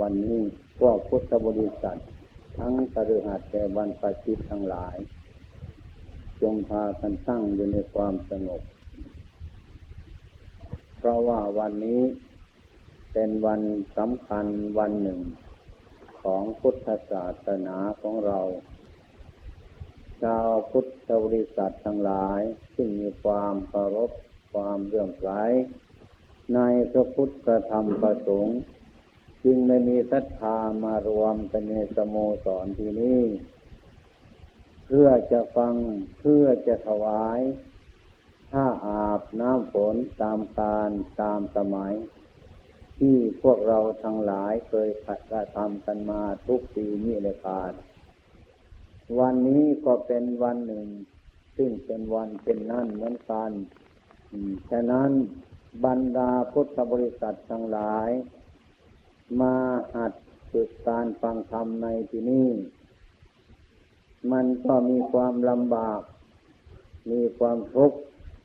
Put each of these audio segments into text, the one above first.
วันนี้พวกพุทธบริษัท ทั้งตฤหัสแต่บรรพชิตทั้งหลาย จงพากันตั้งอยู่ในความสงบ เพราะว่าวันนี้เป็นวันสำคัญวันหนึ่งของพุทธศาสนาของเรา ชาวพุทธบริษัททั้งหลาย ซึ่งมีความเคารพความเรื่องใสในพระพุทธธรรมประสงค์ จึงได้มีศรัทธามารวมกันในสโมสรที่นี้ เพื่อจะฟังเพื่อจะถวาย ถ้าอาบน้ำฝนตามการตามสมัย ที่พวกเราทั้งหลายเคยขัดกระทำกันมาทุกปีนี้เลยคาดวันนี้ก็เป็นวันหนึ่ง ซึ่งเป็นวันเป็นนั่นเหมือนกันฉะนั้นบรรดาพุทธบริษัททั้งหลาย มาหัดฝึกการฟังธรรมในที่นี้ มันก็มีความลำบาก มีความทุกข์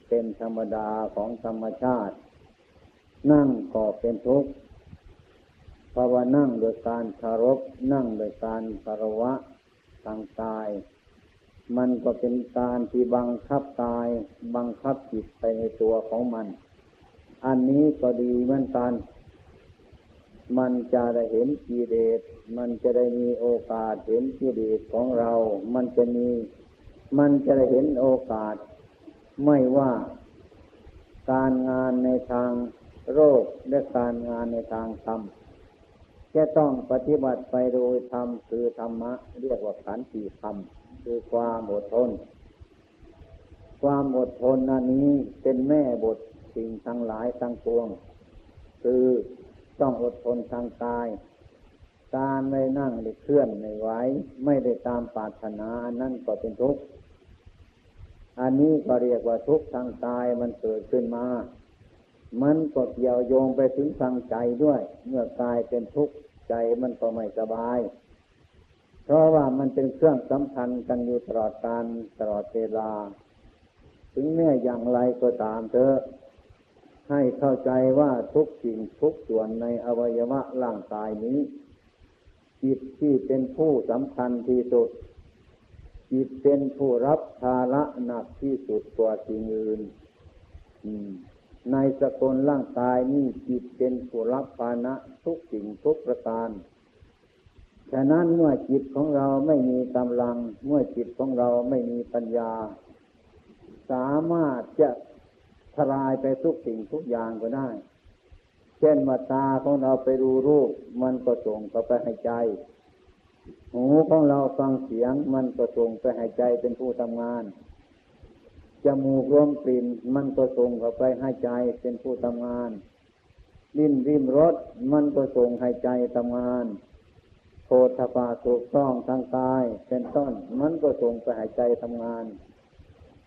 เป็นธรรมดาของธรรมชาติ นั่งก็เป็นทุกข์เพราะว่านั่งโดยการคารพนั่งโดยการคารวะทางกาย มันก็เป็นการที่บังคับกาย บังคับจิตไปในตัวของมัน อันนี้ก็ดีเหมือนกัน มันจะได้เห็นกิเลสมันจะได้มีโอกาสเห็นกิเลสของเรา มันจะมี มันจะได้เห็นโอกาส ไม่ว่าการงานในทางโรคและการงานในทางธรรมจะต้องปฏิบัติไปโดยธรรมคือธรรมะ เรียกว่าขันติธรรม คือความอดทน ความอดทนนันนี้เป็นแม่บทสิ่งทั้งหลายทั้งปวง คือ ต้องอดทนทางกาย การไม่นั่งไม่เคลื่อนไม่ไหวไม่ได้ตามปรารถนานั่นก็เป็นทุกข์อันนี้ก็เรียกว่าทุกข์ทางกายมันเกิดขึ้นมา มันก็เกี่ยวโยงไปถึงทางใจด้วย เมื่อกายเป็นทุกข์ใจมันก็ไม่สบาย เพราะว่ามันเป็นเครื่องสำคัญกันอยู่ตลอดการตลอดเวลา ถึงแม้อย่างไรก็ตามเถอะ ให้เข้าใจว่าทุกสิ่งทุกส่วนในอวัยวะร่างกายนี้ จิตที่เป็นผู้สำคัญที่สุด จิตเป็นผู้รับภาระหนักที่สุดกว่าสิ่งอื่นในสกลร่างกายนี้จิตเป็นผู้รับภาระทุกสิ่งทุกประการฉะนั้นเมื่อจิตของเราไม่มีกำลัง เมื่อจิตของเราไม่มีปัญญา สามารถจะ ทลายไปทุกสิ่งทุกอย่างก็ได้ เช่นมาตาของเราไปดูรูป มันก็ส่งไปให้ใจ หูของเราฟังเสียง มันก็ส่งไปให้ใจเป็นผู้ทำงาน จมูกรวมกลิ่น มันก็ส่งเข้าไปให้ใจเป็นผู้ทำงานลิ้นริมรสมันก็ส่งให้ใจทำงานโพธปาถูกต้องทางกาย เป็นต้น มันก็ส่งไปให้ใจทำงาน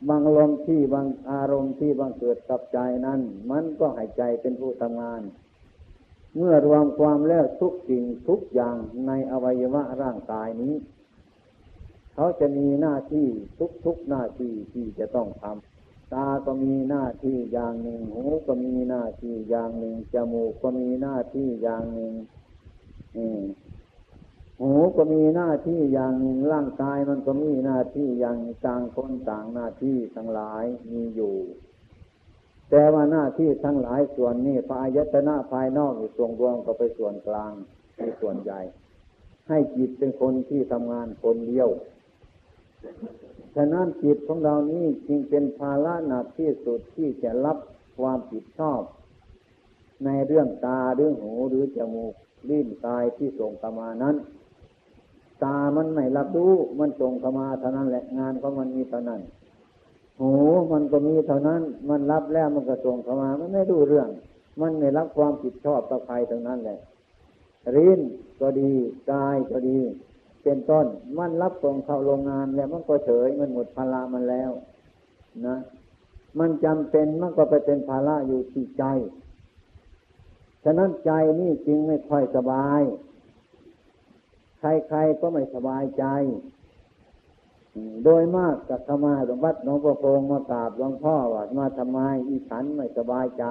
บางลมที่บางอารมณ์ที่บางเกิดกับใจนั้น มันก็หายใจเป็นผู้ทำงาน เมื่อรวมความแล้วทุกสิ่งทุกอย่างในอวัยวะร่างกายนี้ เขาจะมีหน้าที่ทุกๆหน้าที่ที่จะต้องทำตาก็มีหน้าที่อย่างหนึ่ง หูก็มีหน้าที่อย่างหนึ่ง จมูกก็มีหน้าที่อย่างหนึ่ง หูก็มีหน้าที่อย่างหนึ่งร่างกายมันก็มีหน้าที่อย่างต่างคนต่างหน้าที่ทั้งหลายมีอยู่ แต่ว่าหน้าที่ทั้งหลายส่วนนี้พระอายตนะภายนอกส่วนรวมก็ไปส่วนกลางในส่วนใหญ่ ให้จิตเป็นคนที่ทำงานคนเดียวฉะนั้นจิตของเรานี้จึงเป็นภาระหนักที่สุดที่จะรับความผิดชอบ ในเรื่องตาเรื่องหูหรือจมูกลิ้นกายที่ส่งกมานั้น ตามันไม่รับรู้มันส่งเข้ามาเท่านั้นแหละงานของมันมีเท่านั้นหูมันก็มีเท่านั้น มันรับแล้วมันก็ส่งเข้ามา มันไม่รู้เรื่อง มันไม่รับความผิดชอบต่อใครทั้งนั้นแหละริ้นก็ดีกายก็ดี เป็นต้น มันรับส่งเข้าโรงงานแล้วมันก็เฉยมันหมดภาระมันแล้ว นะ มันจำเป็นมันก็ไปเป็นภาระอยู่ที่ใจ ฉะนั้นใจนี่จริงไม่ค่อยสบาย ใครๆก็ไม่สบายใจ โดยมากกับธรรมาหลวงวัดหลวงพ่อโพงมากราบหลวงพ่อว่ามาทำไมอีฉันไม่สบายใจ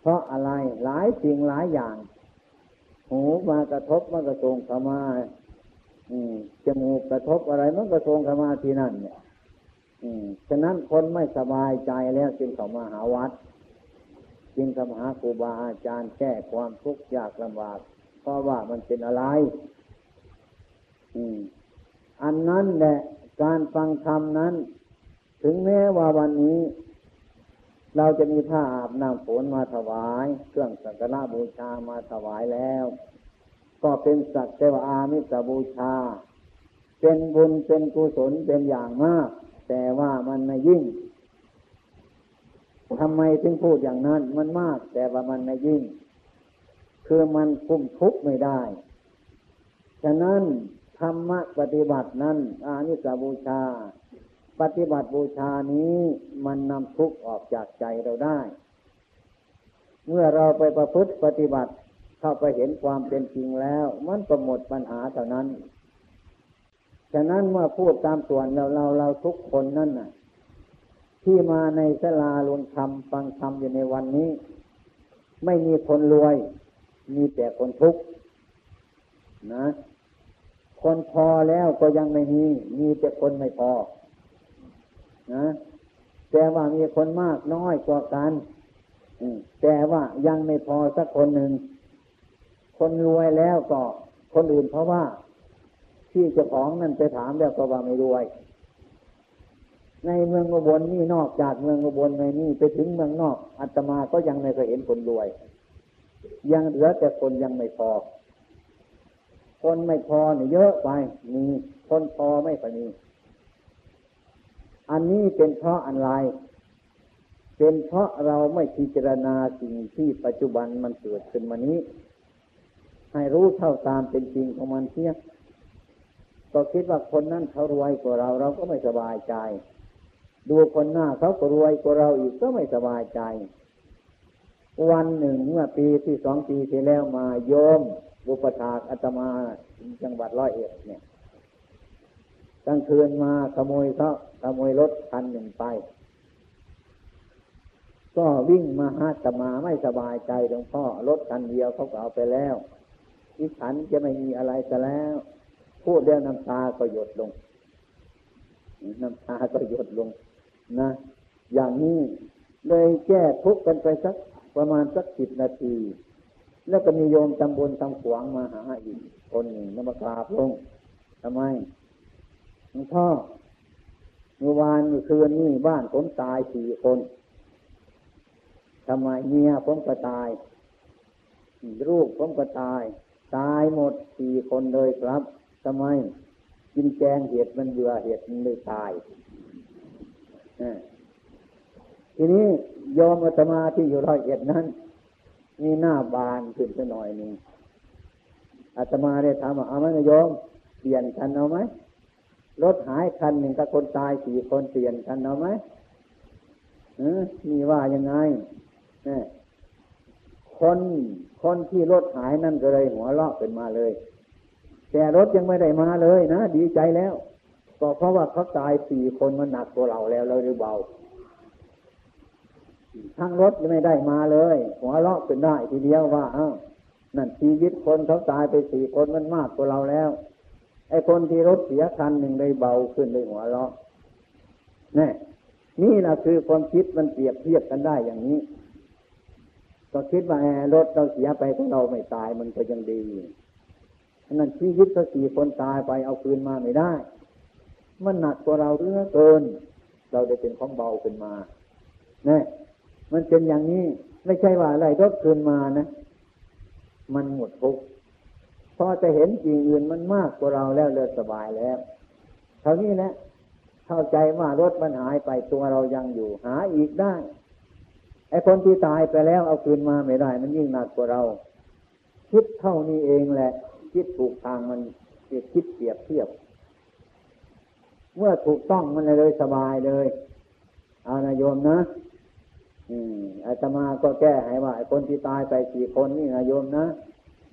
เพราะอะไรหลายสิ่งหลายอย่าง หูมากระทบมันก็ทรงขมาจมูกกระทบอะไรมันก็ทรงขมาที่นั่นเนี่ยฉะนั้นคนไม่สบายใจแล้วจึงเข้ามาหาวัด จึงเข้ามาหาครูบาอาจารย์แก้ความทุกข์ยากลำบาก เพราะว่ามันเป็นอะไร อืม อันนั้นแหละการฟังธรรมนั้น ถึงแม้ว่าวันนี้ เราจะมีผ้าอาบน้ำฝนมาถวาย เครื่องสักการะบูชามาถวายแล้ว ก็เป็นสักเทวามิสบูชา เป็นบุญเป็นกุศลเป็นอย่างมาก แต่ว่ามันไม่ยิ่งทำไมถึงพูดอย่างนั้น มันมาก แต่ว่ามันไม่ยิ่ง คือมันคุมทุกข์ไม่ได้ ฉะนั้นธรรมะปฏิบัตินั้น อานิสบูชา ปฏิบัติบูชานี้มันนำทุกข์ออกจากใจเราได้ เมื่อเราไปประพฤติปฏิบัติเข้าไปเห็นความเป็นจริงแล้ว มันก็หมดปัญหาเท่านั้น ฉะนั้นเมื่อพูดตามส่วนเราเราเราทุกคนนั่นน่ะ ที่มาในสลาลงธรรมฟังธรรมอยู่ในวันนี้ ไม่มีคนรวย มีแต่คนทุกข์นะ คนพอแล้วก็ยังไม่มี มีแต่คนไม่พอ นะ แต่ว่ามีคนมากน้อยกว่ากันแต่ว่ายังไม่พอสักคนหนึ่ง คนรวยแล้วก็ คนอื่นเพราะว่า ที่เจ้าของนั่นไปถามแล้วก็ว่าไม่รวย ในเมืองอุบลนี่นอกจากเมืองอุบลในนี่ไปถึงเมืองนอกอาตมาก็ยังไม่เคยเห็นคนรวย ยังเหลือแต่คนยังไม่พอ คนไม่พอเนี่ยเยอะไปมีคนพอไม่พอมีอันนี้เป็นเพราะอะไร เป็นเพราะเราไม่พิจารณาสิ่งที่ปัจจุบันมันเกิดขึ้นมานี้ ให้รู้เท่าตามเป็นจริงของมันเสียก็คิดว่าคนนั้นเขารวยกว่าเราเราก็ไม่สบายใจ ดูคนหน้าเขาก็รวยกว่าเราอีกก็ไม่สบายใจ วันหนึ่งเมื่อปีที่สองปีที่แล้วมาโยม บุปถากอาตมาจังหวัดร้อยเอ็ดเนี่ยกลางคืนมาขโมยเขาขโมยรถคันหนึ่งไป ก็วิ่งมาหาตมาไม่สบายใจหลวงพ่อรถคันเดียวเขาก็เอาไปแล้วที่ฉันจะไม่มีอะไรจะแล้ว พูดเรื่องน้ำตาก็หยดลง น้ำตาก็หยดลงนะ อย่างนี้เลยแก้ทุกข์กันไปสัก ประมาณสักสิบนาที แล้วก็มีโยมตำบลตำขวางมาหาอีก คนหนึ่งนมกราพงทำไมลวงพ่อเมื่อวานเมื่อคืนนี่บ้านผมตายสี่คนทำไมเมียผมก็ตายลูกผมก็ตาย ตายหมดสี่คนเลยครับทำไมกินแกงเห็ดมันเบื่อเห็ดมันเลยตาย ทีนี้ยอมอาตมาที่อยู่ร้อยเอ็ดนั้น มีหน้าบานขึ้นไปหน่อยหนึ่งอาตมาได้ถามว่าเอาไหมโยมเปลี่ยนกันเอาไหมรถหายคันหนึ่งกับคนตายสี่คนเปลี่ยนกันเอาไหมมีว่ายังไงนี่คนคนที่รถหายนั่นก็เลยหัวเราะเป็นมาเลย แต่รถยังไม่ได้มาเลยนะดีใจแล้ว ก็เพราะว่าเขาตายสี่คนมันหนักตัวเราแล้วเราเลยเบา ทั้งรถยังไม่ได้มาเลยหัวเราะเป็นได้ทีเดียวว่าอ้านั่นชีวิตคนเขาตายไปสี่คนมันมากกว่าเราแล้ว ไอ้คนที่รถเสียคันหนึ่งได้เบาขึ้นได้หัวเราะนี่นี่แหละคือความคิดมันเปรียบเทียบกันได้อย่างนี้ ก็คิดว่าแอรถเราเสียไปถ้าเราไม่ตายมันก็ยังดีฉะนั้นชีวิตก็สี่คนตายไปเอาคืนมาไม่ได้ มันหนักกว่าเราเรื่อเกิน เราได้เป็นของเบาขึ้นมาเนี่ย เป็นอย่างนี้ ไม่ใช่ว่าอะไรรถคืนมานะ มันหมดทุกข์พอจะเห็นจริงอื่นมันมากกว่าเราแล้วเลิศสบายแล้วเท่านี้แหละเข้าใจว่ารถมันหายไปตัวเรายังอยู่ หาอีกได้ไอ้คนที่ตายไปแล้วเอาคืนมาไม่ได้ มันยิ่งหนักกว่าเรา คิดเท่านี้เองแหละ คิดถูกทางมันคิดเปรียบเทียบ เมื่อถูกต้องมันเลยสบายเลย เอานาโยมนะ อาตมาก็แก้ให้ว่าคนที่ตายไปสี่คนนี่นายโยมนะ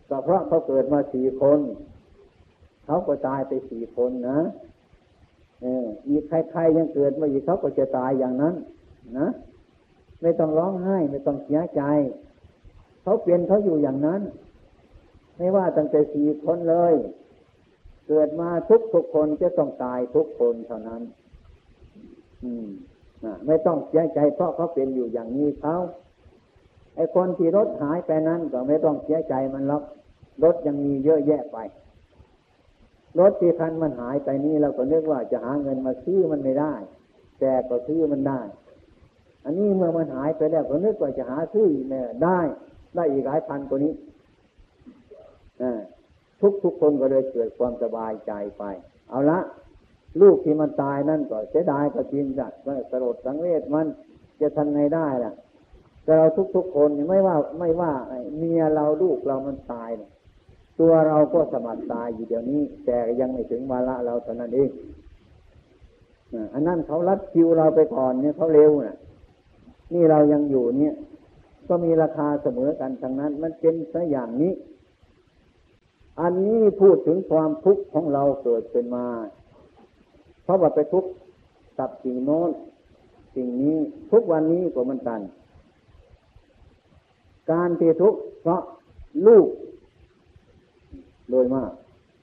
ก็เพราะเขาเกิดมาสี่คน เขาก็ตายไปสี่คนนะเอออีกใครๆยังเกิดมาอีกเขาก็จะตายอย่างนั้น นะไม่ต้องร้องไห้ ไม่ต้องเสียใจ เขาเปลี่ยนเขาอยู่อย่างนั้น ไม่ว่าตั้งแต่สี่คนเลย เกิดมาทุกทุกคนจะต้องตายทุกคนเท่านั้น อืม ไม่ต้องเสียใจเพราะเขาเป็นอยู่อย่างนี้เขาไอ้คนที่รถหายไปนั้นก็ไม่ต้องเสียใจมันหรอกรถยังมีเยอะแยะไป รถที่คันมันหายไปนี่เราก็นึกว่าจะหาเงินมาซื้อมันไม่ได้ แต่ก็ซื้อมันได้ อันนี้เมื่อมันหายไปแล้วก็นึกว่าจะหาซื้อเนี่ยได้ ได้อีกหลายพันกว่านี้ทุกทุกคนก็เลยเกิดความสบายใจไป เอาละ ลูกที่มันตายนั่นก็เสียดายก็จริงจัดก็สลดสังเวชมันจะทำไงได้ล่ะแต่เราทุกๆคนไม่ว่าไม่ว่าเมียเราลูกเรามันตายเนี่ยตัวเราก็สมัครตายอยู่เดี๋ยวนี้ แต่ยังไม่ถึงวาระเราเท่านั้นเองอันนั้นเขารัดคิวเราไปก่อนเนี่ยเขาเร็วน่ะนี่เรายังอยู่เนี่ย ก็มีราคาเสมอกันทั้งนั้น มันเป็นซะอย่างนี้ อันนี้พูดถึงความทุกข์ของเราเกิดเป็นมา ราะว่าไปทุกข์กับสิ่งโน้นสิ่งนี้ทุกวันนี้ก็มันกัน การที่ทุกข์เพราะลูก โดยมาก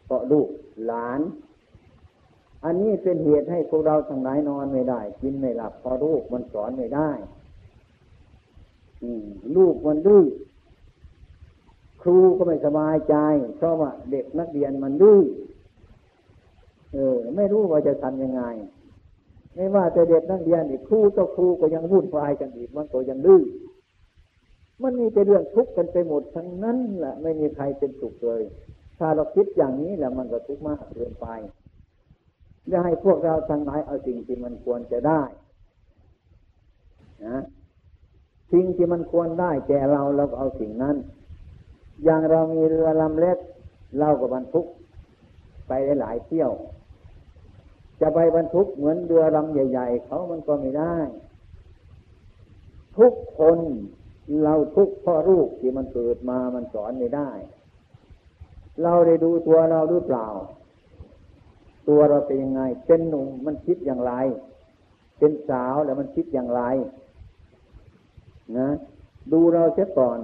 เพราะลูกหลาน อันนี้เป็นเหตุให้พวกเราทั้งหลายนอนไม่ได้ กินไม่หลับเพราะลูกมันสอนไม่ได้ลูกมันดื้อครูก็ไม่สบายใจ เพราะว่าเด็กนักเรียนมันดื้อ เออ ไม่รู้ว่าจะทำยังไง ไม่ว่าจะเด็กนักเรียนอีกครูต่อครูก็ยังวุ่นวายกันอีกมันก็ยังดื้อมันมีแต่เรื่องทุกข์กันไปหมดทั้งนั้นแหละไม่มีใครเป็นสุขเลย ถ้าเราคิดอย่างนี้แหล้วมันก็ทุกข์มากเกินไปจะให้พวกเราทั้งหลายเอาสิ่งที่มันควรจะได้นะสิ่งที่มันควรได้แก่เราเราก็เอาสิ่งนั้น อย่างเรามีเรือลำเล็กเราก็บรรทุกไปหลายเที่ยว จะไปบรรทุกเหมือนเรือลำใหญ่ ๆ เขามันก็ไม่ได้ ทุกคนเราทุกพ่อลูกที่มันเกิดมามันสอนไม่ได้ เราได้ดูตัวเราหรือเปล่า ตัวเราเป็นยังไง เป็นหนุ่มมันคิดอย่างไร เป็นสาวแล้วมันคิดอย่างไรนะดูเราเสียก่อน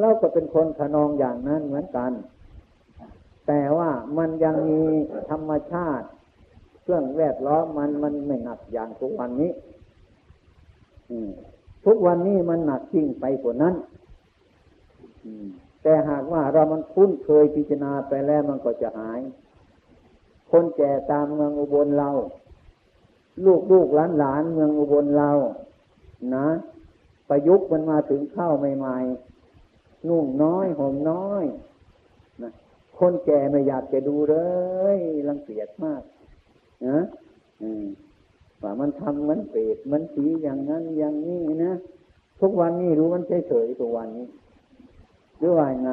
เราก็เป็นคนขนองอย่างนั้นเหมือนกัน แต่ว่ามันยังมีธรรมชาติ เครื่องแวดล้อมมันมันไม่หนักอย่างทุกวันนี้ทุกวันนี้มันหนักจริงไปกว่านั้นแต่หากว่าเรามันคุ้นเคยพิจารณาไปแล้วมันก็จะหาย คนแก่ตามเมืองอุบลเรา ลูกลูกหลานหลานเมืองอุบลเรา นะประยุกต์มันมาถึงเข้าใหม่ๆ นุ่งน้อยห่มน้อยนะคนแก่ไม่อยากจะดูเลยรังเกียจมาก นะว่ามันทำมันเปรตมันสีอย่างนั้นอย่างนี้นะทุกวันนี้รู้มันเฉยๆทุกวันนี้หรือว่ายังไง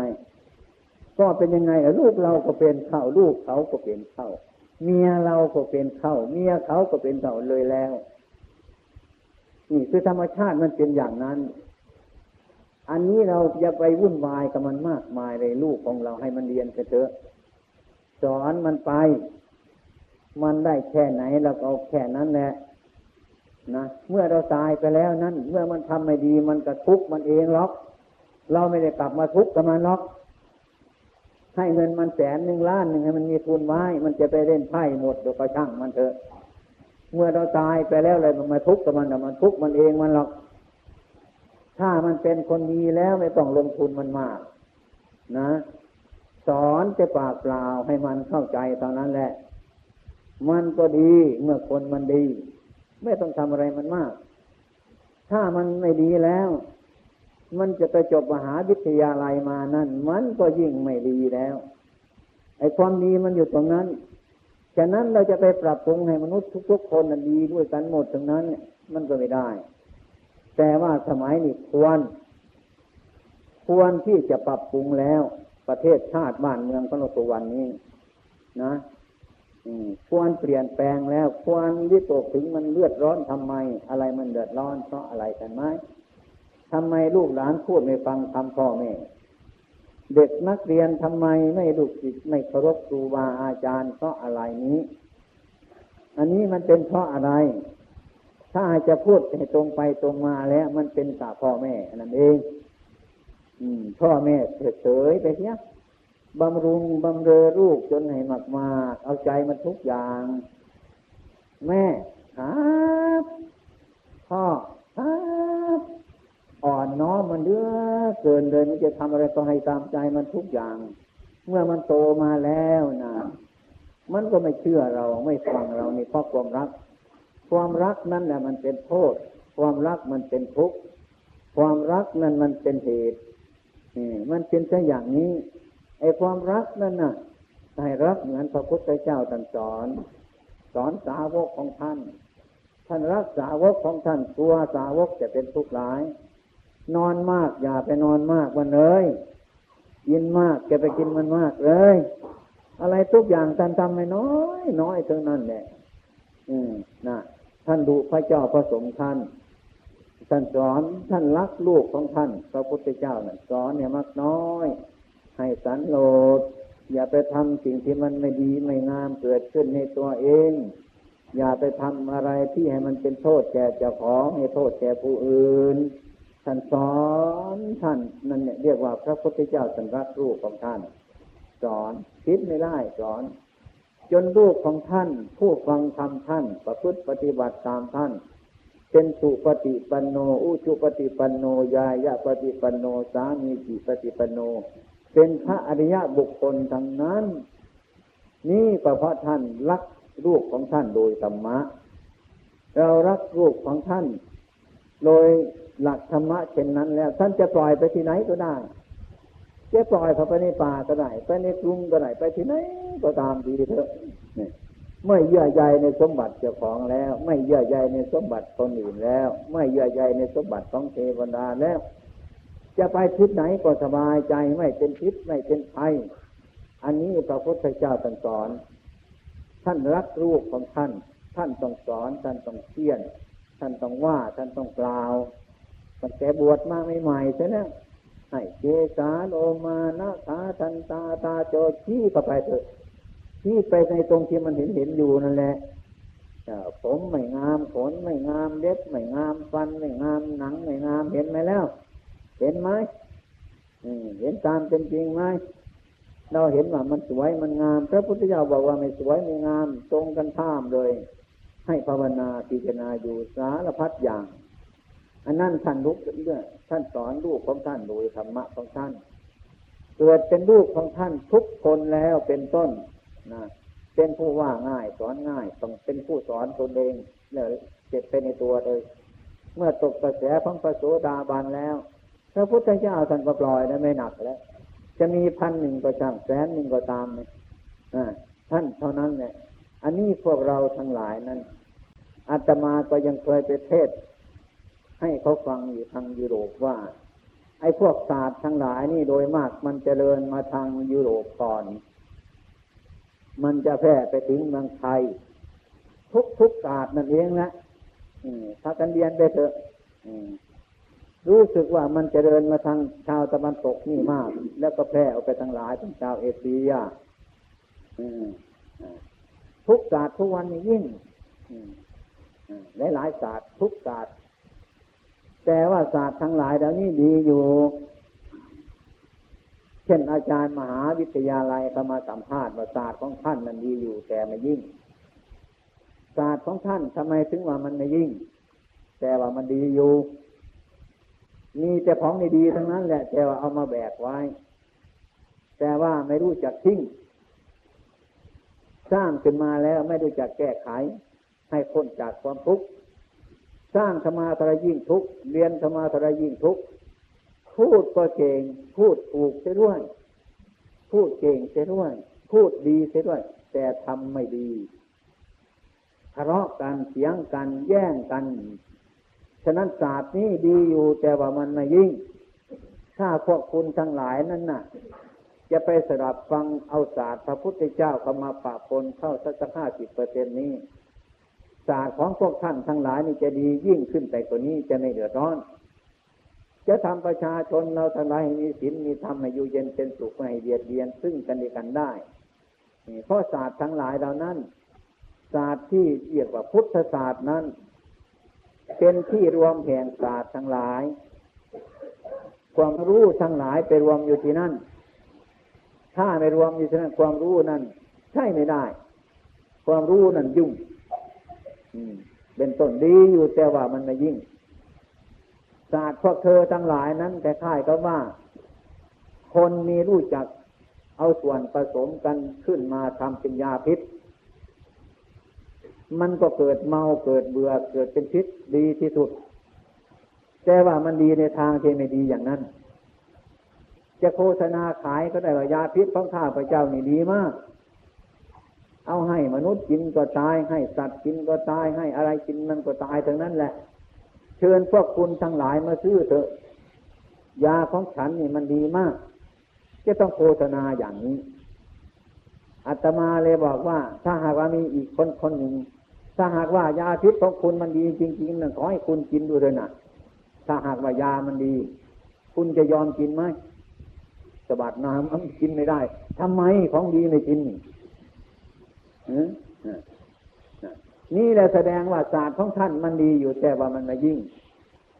ก็เป็นยังไงลูกเราก็เป็นเข้าลูกเขาก็เป็นเข้าเมียเราก็เป็นเข้าเมียเขาก็เป็นเข้าเลยแล้ว นี่คือธรรมชาติมันเป็นอย่างนั้น อันนี้เราจะไปวุ่นวายกับมันมากมายเลยลูกของเราให้มันเรียนกันเถอะสอนมันไป มันได้แค่ไหนเราก็เอาแค่นั้นแหละนะเมื่อเราตายไปแล้วนั้น เมื่อมันทำไม่ดีมันกระทุกมันเองหรอก เราไม่ได้กลับมาทุกข์กับมันหรอก ให้เงินมันแสนหนึ่งล้านหนึ่งให้มันมีทุนไว้มันจะไปเล่นไพ่หมดเดี๋ยวก็ช่างมันเถอะ เมื่อเราตายไปแล้วอะไรมันมาทุกข์กับมันแต่มันทุกข์มันเองมันหรอก ถ้ามันเป็นคนดีแล้วไม่ต้องลงทุนมันมาก นะ สอนจะปากเปล่าให้มันเข้าใจตอนนั้นแหละ มันก็ดีเมื่อคนมันดี ไม่ต้องทำอะไรมันมาก ถ้ามันไม่ดีแล้ว มันจะไปจบมหาวิทยาลัยมานั่น มันก็ยิ่งไม่ดีแล้วไอ้ความดีมันอยู่ตรงนั้นฉะนั้นเราจะไปปรับปรุงให้มนุษย์ทุกๆคนดีด้วยกันหมดตรงนั้น มันก็ไม่ได้ แต่ว่าสมัยนี้ควร ควรที่จะปรับปรุงแล้ว ประเทศชาติบ้านเมืองของเราตัววันนี้ นะ ควรเปลี่ยนแปลงแล้วควรวิตกถึงมันเลือดร้อนทำไม อะไรมันเดือดร้อนเพราะอะไรกันไหมทำไมลูกหลานพูดไม่ฟังคำพ่อแม่เด็กนักเรียนทำไมไม่ลูกศิษย์ไม่เคารพครูบาอาจารย์เพราะอะไรนี้ อันนี้มันเป็นเพราะอะไร ถ้าจะพูดให้ตรงไปตรงมาแล้ว มันเป็นตาพ่อแม่นั่นเอง อืม พ่อแม่เฉยๆไปเนี้ย บำรุงบำเรอลูกจนให้มากมาเอาใจมันทุกอย่าง แม่ครับพ่อครับอ่อนน้อมมันเดือเกินเลยมันจะทำอะไรก็ให้ตามใจมันทุกอย่าง เมื่อมันโตมาแล้วนะมันก็ไม่เชื่อเราไม่ฟังเรานี่เพราะความรัก ความรักนั่นแหละมันเป็นโทษ ความรักมันเป็นทุกข์ความรักนั่นมันเป็นเหตุมันเป็นแค่อย่างนี้ อ้ความรักนั่นน่ะให้รักเหมือนพระพุทธเจ้าตรัสสอน สอนสาวกของท่าน ท่านรักสาวกของท่านกลัวสาวกจะเป็นทุกข์ร้าย นอนมากอย่าไปนอนมากมันเลยกินมากจะไปกินมันมากเลย อะไรทุกอย่างท่านทำไม่น้อย น้อยเท่านั้นแหละอืมนะท่านดูพระเจ้าพระสงฆ์ท่านท่านสอนท่านรักลูกของท่านพระพุทธเจ้าน่ะสอนเนี่ยมากน้อย ให้สันโลดอย่าไปทำสิ่งที่มันไม่ดีไม่งามเกิดขึ้นในตัวเอง อย่าไปทำอะไรที่ให้มันเป็นโทษแก่เจ้าของให้โทษแก่ผู้อื่นท่านสอนท่านนั่นเนี่ยเรียกว่าพระพุทธเจ้าสันรักลูกของท่าน สอนคิดไม่ได้สอน จนลูกของท่าน ผู้ฟังธรรมท่าน ประพฤติปฏิบัติตามท่าน เป็นสุปฏิปันโน อุชุปฏิปันโนยายะปฏิปันโน สามีจิปฏิปันโน เป็นพระอริยะบุคคลทั้งนั้น นี่ก็เพราะท่านรักลูกของท่านโดยธรรมะ เรารักลูกของท่าน โดยหลักธรรมะเช่นนั้นแล้ว ท่านจะปล่อยไปที่ไหนก็ได้จะปล่อยเขาไปในป่าก็ได้ไปในกรุงก็ได้ไปที่ไหนก็ตามดีเถอะนี่ไม่เยื่อใยในสมบัติเจ้าของแล้ว ไม่เยื่อใยในสมบัติคนอื่นแล้ว ไม่เยื่อใยในสมบัติของเทวดาแล้ว จะไปทิศไหนก็สบายใจไม่เป็นพิษไม่เป็นภัยอันนี้พระพุทธเจ้าสสอน ท่านรักลูกของท่าน ท่านต้องสอน ท่านต้องเทียน ท่านต้องว่าท่านต้องกล่าวตั้งแต่บวชมาใหม่ๆใช่ไหมให้เจสาโลมานะคาทันตาตาโจชี้ไปเถอะชี้ไปในตรงที่มันเห็นเห็นอยู่นั่นแหละผมไม่งามขนไม่งามเล็บไม่งามฟันไม่งามหนังไม่งามเห็นไหมแล้ว เห็นไหมเห็นตามเป็นจริงไหมเราเห็นว่ามันสวยมันงาม พระพุทธเจ้าบอกว่าไม่สวยไม่งาม ตรงกันข้ามเลย ให้ภาวนาพิจารณาอยู่สารพัดอย่าง อันนั้นท่านลุกเรื่องท่านสอนลูกของท่านโดยธรรมะของท่านเกิดเป็นลูกของท่านทุกคนแล้วเป็นต้นนะเป็นผู้ว่าง่ายสอนง่ายต้องเป็นผู้สอนตนเองเนี่ยเจ็บไปในตัวเลย เมื่อตกกระแสของพระโสดาบันแล้ว พระพุทธเจ้าท่านก็ปล่อยแล้วไม่หนักแล้ว จะมีพันหนึ่งก็ช่างแสนหนึ่งก็ตามเนี่ยท่านเท่านั้นเนี่ยอันนี้พวกเราทั้งหลายนั้นอาตมาก็ยังเคยไปเทศ ให้เขาฟังอยู่ทางยุโรปว่า ไอ้พวกศาสตร์ทั้งหลายนี่โดยมากมันจเจริญมาทางยุโรปก่อน มันจะแพร่ไปถึงเมืองไทย ทุกทุกศาสตร์นั่นเองนะถ้ากันเรียนไปเถอะ รู้สึกว่ามันจเจริญมาทางชาวตะวันตกนี่มาก แล้วก็แพร่ออกไปทางหลายทางชาวเอเชียทุกศาสตร์ทุกวันยิ่งหลายหลายศาสตร์ทุกศาสตร์แต่ว่าศาสตร์ทั้งหลายเดี๋ยวนี้ดีอยู่ เช่นอาจารย์มหาวิทยาลัยเขามาสัมภาษณ์ว่าศาสตร์ของท่านมันดีอยู่แต่ไม่ยิ่ง ศาสตร์ของท่านทำไมถึงว่ามันไม่ยิ่ง แต่ว่ามันดีอยู่ มีแต่ของดีๆทั้งนั้นแหละ แต่ว่าเอามาแบกไว้ แต่ว่าไม่รู้จักทิ้งสร้างขึ้นมาแล้วไม่รู้จักแก้ไข ให้พ้นจากความทุกข์สร้างธรรมาทรยิ่งทุกข์เรียนธรรมาทรยิ่งทุกข์พูดก็เก่ง พูดถูกเสียด้วย พูดเก่งเสียด้วย พูดดีเสียด้วย แต่ทำไม่ดีทะเลาะกันเสียงกันแย่งกัน ฉะนั้นศาสตร์นี้ดีอยู่แต่ว่ามันไม่ยิ่ง ถ้าพวกคุณทั้งหลายนั่นน่ะ จะไปสดับฟังเอาศาสตร์พระพุทธเจ้าเข้ามาปะปนเข้าสักห้าสิบเปอร์เซ็นนี้ศาสตร์ของพวกท่านทั้งหลายนี่จะดียิ่งขึ้นไปกว่านี้จะไม่เดือดร้อน จะทำประชาชนเราทั้งหลายให้มีศีลมีธรรมให้อยู่เย็นเป็นสุขไม่ให้เบียดเบียนซึ่งกันและกันได้เพราะศาสตร์ทั้งหลายเหล่านั้น ศาสตร์ที่เรียกว่าพุทธศาสตร์นั้น เป็นที่รวมแห่งศาสตร์ทั้งหลาย ความรู้ทั้งหลายไปรวมอยู่ที่นั่น ถ้าไม่รวมอยู่ฉะนั้นความรู้นั่นใช่ไม่ได้ ความรู้นั่นยุ่งเป็นต้นดีอยู่แต่ว่ามันไม่ยิ่ง ศาสตร์พวกเธอทั้งหลายนั้นแต่ค่ายก็ว่า คนมีรู้จักเอาส่วนผสมกันขึ้นมาทำเป็นยาพิษ มันก็เกิดเมาเกิดเบื่อเกิดเป็นพิษดีที่สุด แต่ว่ามันดีในทางที่ไม่ดีอย่างนั้น จะโฆษณาขายก็ได้ว่ายาพิษของข้าพระเจ้านี่ดีมาก เอาให้มนุษย์กินก็ตายให้สัตว์กินก็ตายให้อะไรกินมันก็ตายทั้งนั้นแหละ เชิญพวกคุณทั้งหลายมาซื้อเถอะยาของฉันนี่มันดีมาก จะต้องโฆษณาอย่างนี้อาตมาเลยบอกว่า ถ้าหากว่ามีอีกคนคนหนึ่ง ถ้าหากว่ายาพิษของคุณมันดีจริงๆนะขอให้คุณกินดูเลยนะถ้าหากว่ายามันดี คุณจะยอมกินไหมสบัดน้ำมันกินไม่ได้ทำไมของดีไม่กินนี่แหละแสดงว่าศาสตร์ของท่านมันดีอยู่แต่ว่ามันไม่ยิ่ง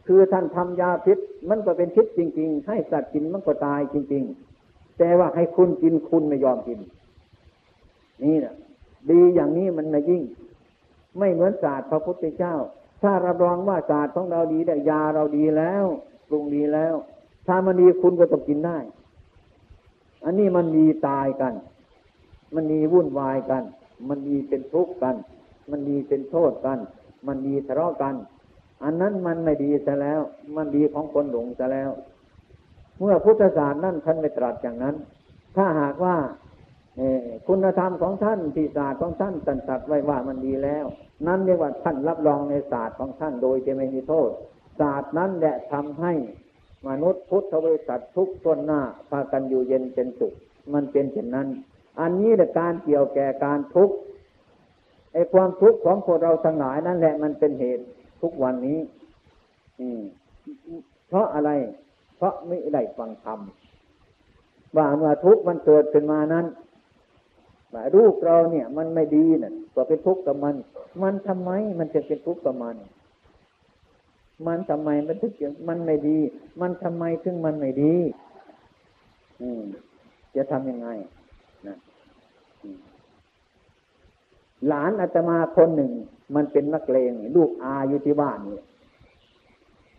คือท่านทำยาพิษมันก็เป็นพิษจริง ๆ ให้สัตว์กินมันก็ตายจริง ๆ แต่ว่าให้คุณกินคุณไม่ยอมกิน นี่นะดีอย่างนี้มันไม่ยิ่ง ไม่เหมือนศาสตร์พระพุทธเจ้า ถ้ารับรองว่าศาสตร์ของเราดีแต่ยาเราดีแล้วปรุงดีแล้ว ถ้ามันดีคุณก็ต้องกินได้ อันนี้มันมีตายกัน มันมีวุ่นวายกัน มันมีเป็นทุกข์กัน มันมีเป็นโทษกัน มันมีทะเลาะกัน อันนั้นมันไม่ดีซะแล้ว มันดีของคนหลงซะแล้ว เมื่อพุทธศาสนานั่นท่านไม่ตรัสอย่างนั้น ถ้าหากว่าคุณธรรมของท่านที่ศาสตร์ของท่านตันตัดไว้ว่ามันดีแล้ว นั่นเรียกว่าท่านรับรองในศาสตร์ของท่านโดยจะไม่มีโทษ ศาสตร์นั้นแหละทำให้มนุษย์พุทธบริษัททุกต้นหน้าพากันอยู่เย็นเป็นสุข มันเป็นเช่นนั้น อันนี้แหละการเกี่ยวแก่การทุกข์ไอ้ความทุกข์ของพวกเราทั้งหลายนั่นแหละมันเป็นเหตุทุกวันนี้ อืม เพราะอะไร เพราะไม่ได้ฟังธรรมว่าเมื่อทุกข์มันเกิดขึ้นมานั้น ว่ารูปเราเนี่ย มันไม่ดีน่ะก็เป็นทุกข์กับมัน มันทำไมมันจะเป็นทุกข์กับมัน มันทำไมมันถึงมันไม่ดี มันทำไมถึงมันไม่ดี อืมจะทำยังไงนะหลานอาตมาคนหนึ่ง มันเป็นนักเลงลูกอาอยู่ที่บ้านเนี่ย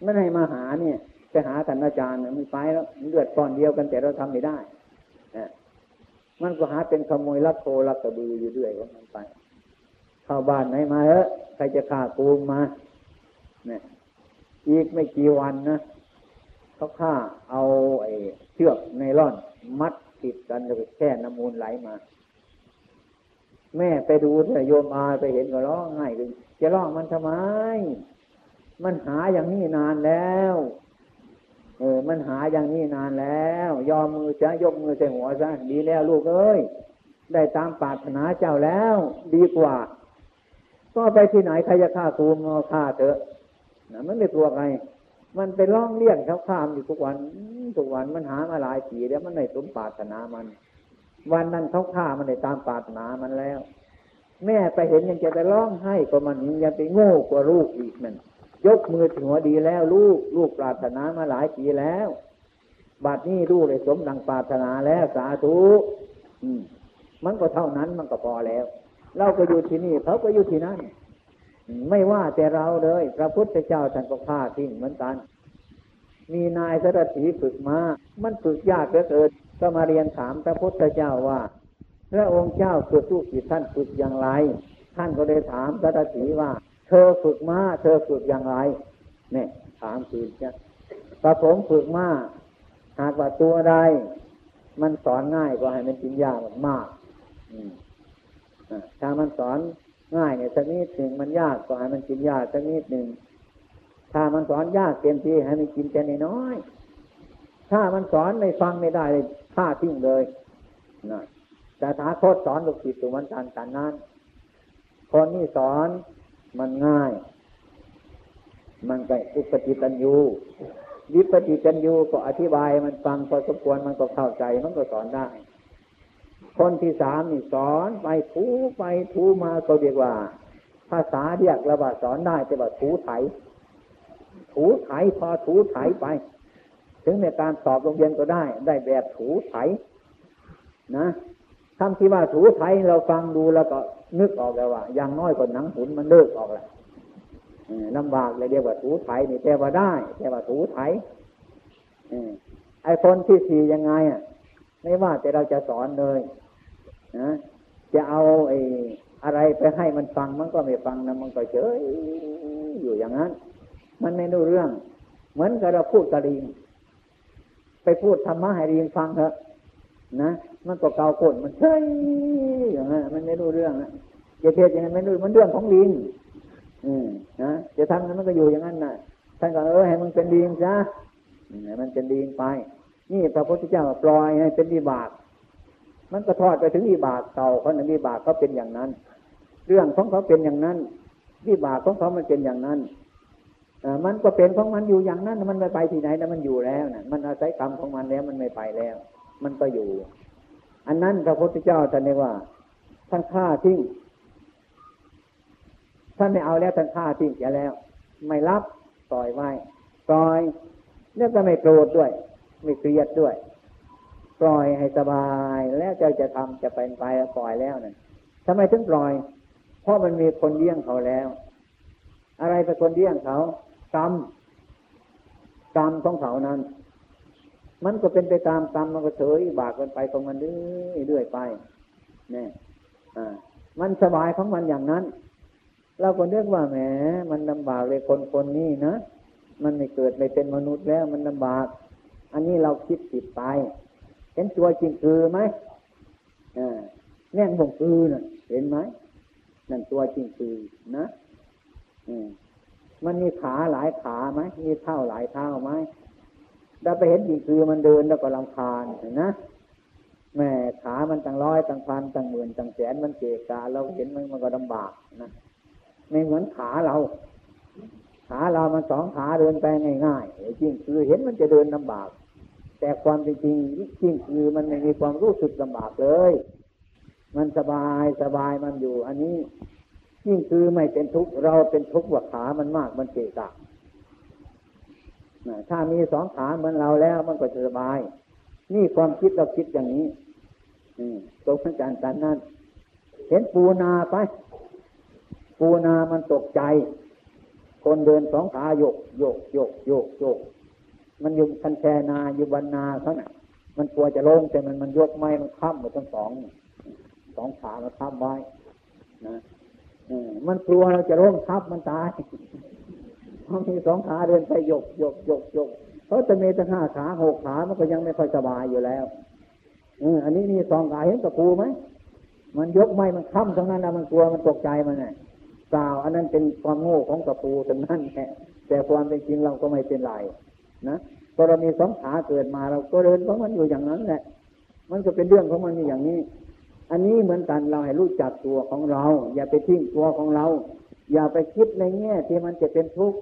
ไม่ให้มาหาเนี่ยไปหาท่านอาจารย์มันไปแล้วเลือดก้อนเดียวกันแต่เราทำไม่ได้ มันก็หาเป็นขโมยลักโคลักกระบืออยู่ด้วยว่ามันไปเข้าบ้านไหนมาเออใครจะฆ่ากูมา เนี่ย อีกไม่กี่วันนะเขาฆ่าเอาไอ้เชือกในร่อน มัดติดกันแล้วแค่น้ำมูลไหลมา แม่ไปดูเถอะโยมอาไปเห็นก็ร้องไห้เลยจะร้องมันทำไม มันหาอย่างนี้นานแล้ว เออ มันหาอย่างนี้นานแล้ว ยอมมือจะยกมือใส่หัวซะดีแล้วลูกเอ้ย ได้ตามปรารถนาเจ้าแล้ว ดีกว่า ก็ไปที่ไหนใครจะฆ่าคูมาฆ่าเถอะนะมันไม่ตัวใครมันไปร้องเรียกเขาข้ามอยู่ทุกวันทุกวันมันหามาหลายปีแล้วมันไม่สมปรารถนามัน วันนั้นเขาฆ่ามันได้ตามปรารถนามันแล้ว แม่ไปเห็นยังจะไปร้องให้ก็มันยังไปโง่กว่าลูกอีกนั่น ยกมือถึงหัวดีแล้วลูกลูกปรารถนามาหลายปีแล้วบัดนี้ลูกเลยสมดังปรารถนาแล้วสาธุมันก็เท่านั้นมันก็พอแล้ว เราก็อยู่ที่นี่เขาก็อยู่ที่นั่นไม่ว่าแต่เราเลย พระพุทธเจ้าท่านก็ฆ่าทิ้งเหมือนกัน มีนายสรถีฝึกมา มันฝึกยากเหลือเกินก็มาเรียนถามพระพุทธเจ้าว่า พระองค์เจ้าฝึกลูกศิษย์ท่านฝึกอย่างไร ท่านก็เลยถามสรถีว่า เธอฝึกมาเธอฝึกอย่างไรเนี่ยถามคือจะพระผมฝึกมาหากว่าตัวใดมันสอนง่ายก็ให้มันกินยากมากถ้ามันสอนง่ายเนี่ยสักนิดหนึ่งมันยากก็ให้มันกินยากสักนิดหนึ่งถ้ามันสอนยากเต็มที่ให้มันกินแค่น้อยถ้ามันสอนไม่ฟังไม่ได้เลยฆ่าทิ้งเลยนะแต่ถ้าโคตสอนลูกศิษย์ตัวมันการการนั้นคนนี้สอน มันง่าย มันก็อุปติตันยูวิปติจันยูก็อธิบายมันฟังพอสมควรมันก็เข้าใจมันก็สอนได้ คนที่สามนี่สอนไปถูไปถูมาก็เรียกว่า ภาษาเรียกระบาสอนได้แต่ว่าถูไถ ถูไถพอถูไถไป ถึงในการสอบโรงเรียนก็ได้ ได้แบบถูไถนะคำที่ว่าถูไทยเราฟังดูแล้วก็ นึกออกแล้วว่าอย่างน้อยกว่าหนังหุ่นมันเลิกออกแล้วลำบากเลยเรียกว่าถูไทยนี่แต่ว่าได้แต่ว่าถูไทยไอ้คนที่สี่ยังไงอะ ไม่ว่าแต่เราจะสอนเลยนะจะเอาไอ้อะไรไปให้มันฟังมันก็ไม่ฟังนะมันก็เฉยอยู่อย่างนั้น มันไม่รู้เรื่อง เหมือนกับเราพูดกะลิงไปพูดธรรมะให้ลิงฟังเถอะ นะมันก็เกาโกนมันเฉยอย่างนั้นมันไม่รู้เรื่องนะจะเทศยังไงไม่รู้มันเรื่องของลิงอืมนะจะทำนั้นมันก็อยู่อย่างนั้นนะท่านก็เออให้มันเป็นลิงซะให้มันเป็นลิงไป นี่พระพุทธเจ้าปล่อยให้เป็นวิบาก มันก็ทอดไปถึงวิบากเก่าเขาในวิบากก็เป็นอย่างนั้น เรื่องของเขาเป็นอย่างนั้นวิบากของเขามันเป็นอย่างนั้นมันก็เป็นของมันอยู่อย่างนั้น มันไม่ไปที่ไหนแต่มันอยู่แล้วนะมันอาศัยกรรมของมันแล้วมันไม่ไปแล้ว มันก็อยู่ อันนั้นพระพุทธเจ้าท่านเรียกว่าท่านฆ่าทิ้งท่านไม่เอาแล้วท่านฆ่าทิ้งเสียแล้ว ไม่รับปล่อยไว้ปล่อยแล้วก็ไม่โกรธด้วย ไม่เครียดด้วย ปล่อยให้สบายแล้วจ้าจะทำจะเป็นไปปล่อยแล้วนั่นทำไมถึงปล่อย เพราะมันมีคนเลี้ยงเขาแล้ว อะไรเป็นคนเลี้ยงเขากรรมกรรมของเขานั้น มันก็เป็นไปตามกรรมมันก็เฉยบากกันไปของมันเรื่อยไปเนี่ยมันสบายของมันอย่างนั้น เราก็เรียกว่าแหม มันลำบากเลยคนคนนี้นะมันไม่เกิดไม่เป็นมนุษย์แล้วมันลำบาก อันนี้เราคิดผิดไป เห็นตัวจริงคือไหมแน่งบ่งคือนะเห็นไหมนั่นตัวจริงคือนะอมันมีขาหลายขาไหมมีเท่าหลายเท่าไหม เราไปเห็นจริงคือมันเดินแล้วก็ลำคาญนะแม่ขามันตั้งร้อยตั้งพันตั้งหมื่นตั้งแสนมันเกะกาเราเห็นมันมันก็ลำบากนะไม่เหมือนขาเรา ขาเรามันสองขาเดินไปง่ายๆจริงคือเห็นมันจะเดินลำบาก แต่ความจริงจริงคือมันไม่มีความรู้สึกลำบากเลย มันสบายสบายมันอยู่ อันนี้ยิ่งคือไม่เป็นทุกข์เราเป็นทุกข์ว่าขามันมากมันเกะกะ ถ้ามีสองขาเหมือนเราแล้วมันก็จะสบาย นี่ความคิดเราคิดอย่างนี้ตกทั้งการกันนั่น เห็นปูนาไป ปูนามันตกใจ คนเดินสองขาโยกโยกโยกโยกโยก มันอยู่คันแชนาอยู่บรรนาเขาน่ะ มันกลัวจะลงแต่มันมันยกไม้มันค้ำหมดทั้งสองสองขามันค้ำไว้นะมันกลัวเราจะร่มทับมันตาย เพราะมีสองขาเดินไปยกยกยกยกเขาจะมีตั้งห้าขาหกขามันก็ยังไม่ค่อยสบายอยู่แล้วออันนี้มีสองขาเห็นตะปูไหมมันยกไม่มันค้ำทั้งนั้นแล้วมันกลัวมันตกใจมันไงเปล่าอันนั้นเป็นความโง่ของตะปูทั้งนั้นแหละแต่ความเป็นจริงเราก็ไม่เป็นไรนะพอเรามีสองขาเกิดมาเราก็เดินเพราะมันอยู่อย่างนั้นแหละ มันก็เป็นเรื่องของมันอย่างนี้ อันนี้เหมือนกันเราให้รู้จักตัวของเรา อย่าไปทิ้งตัวของเรา อย่าไปคิดในแง่ที่มันจะเป็นทุกข์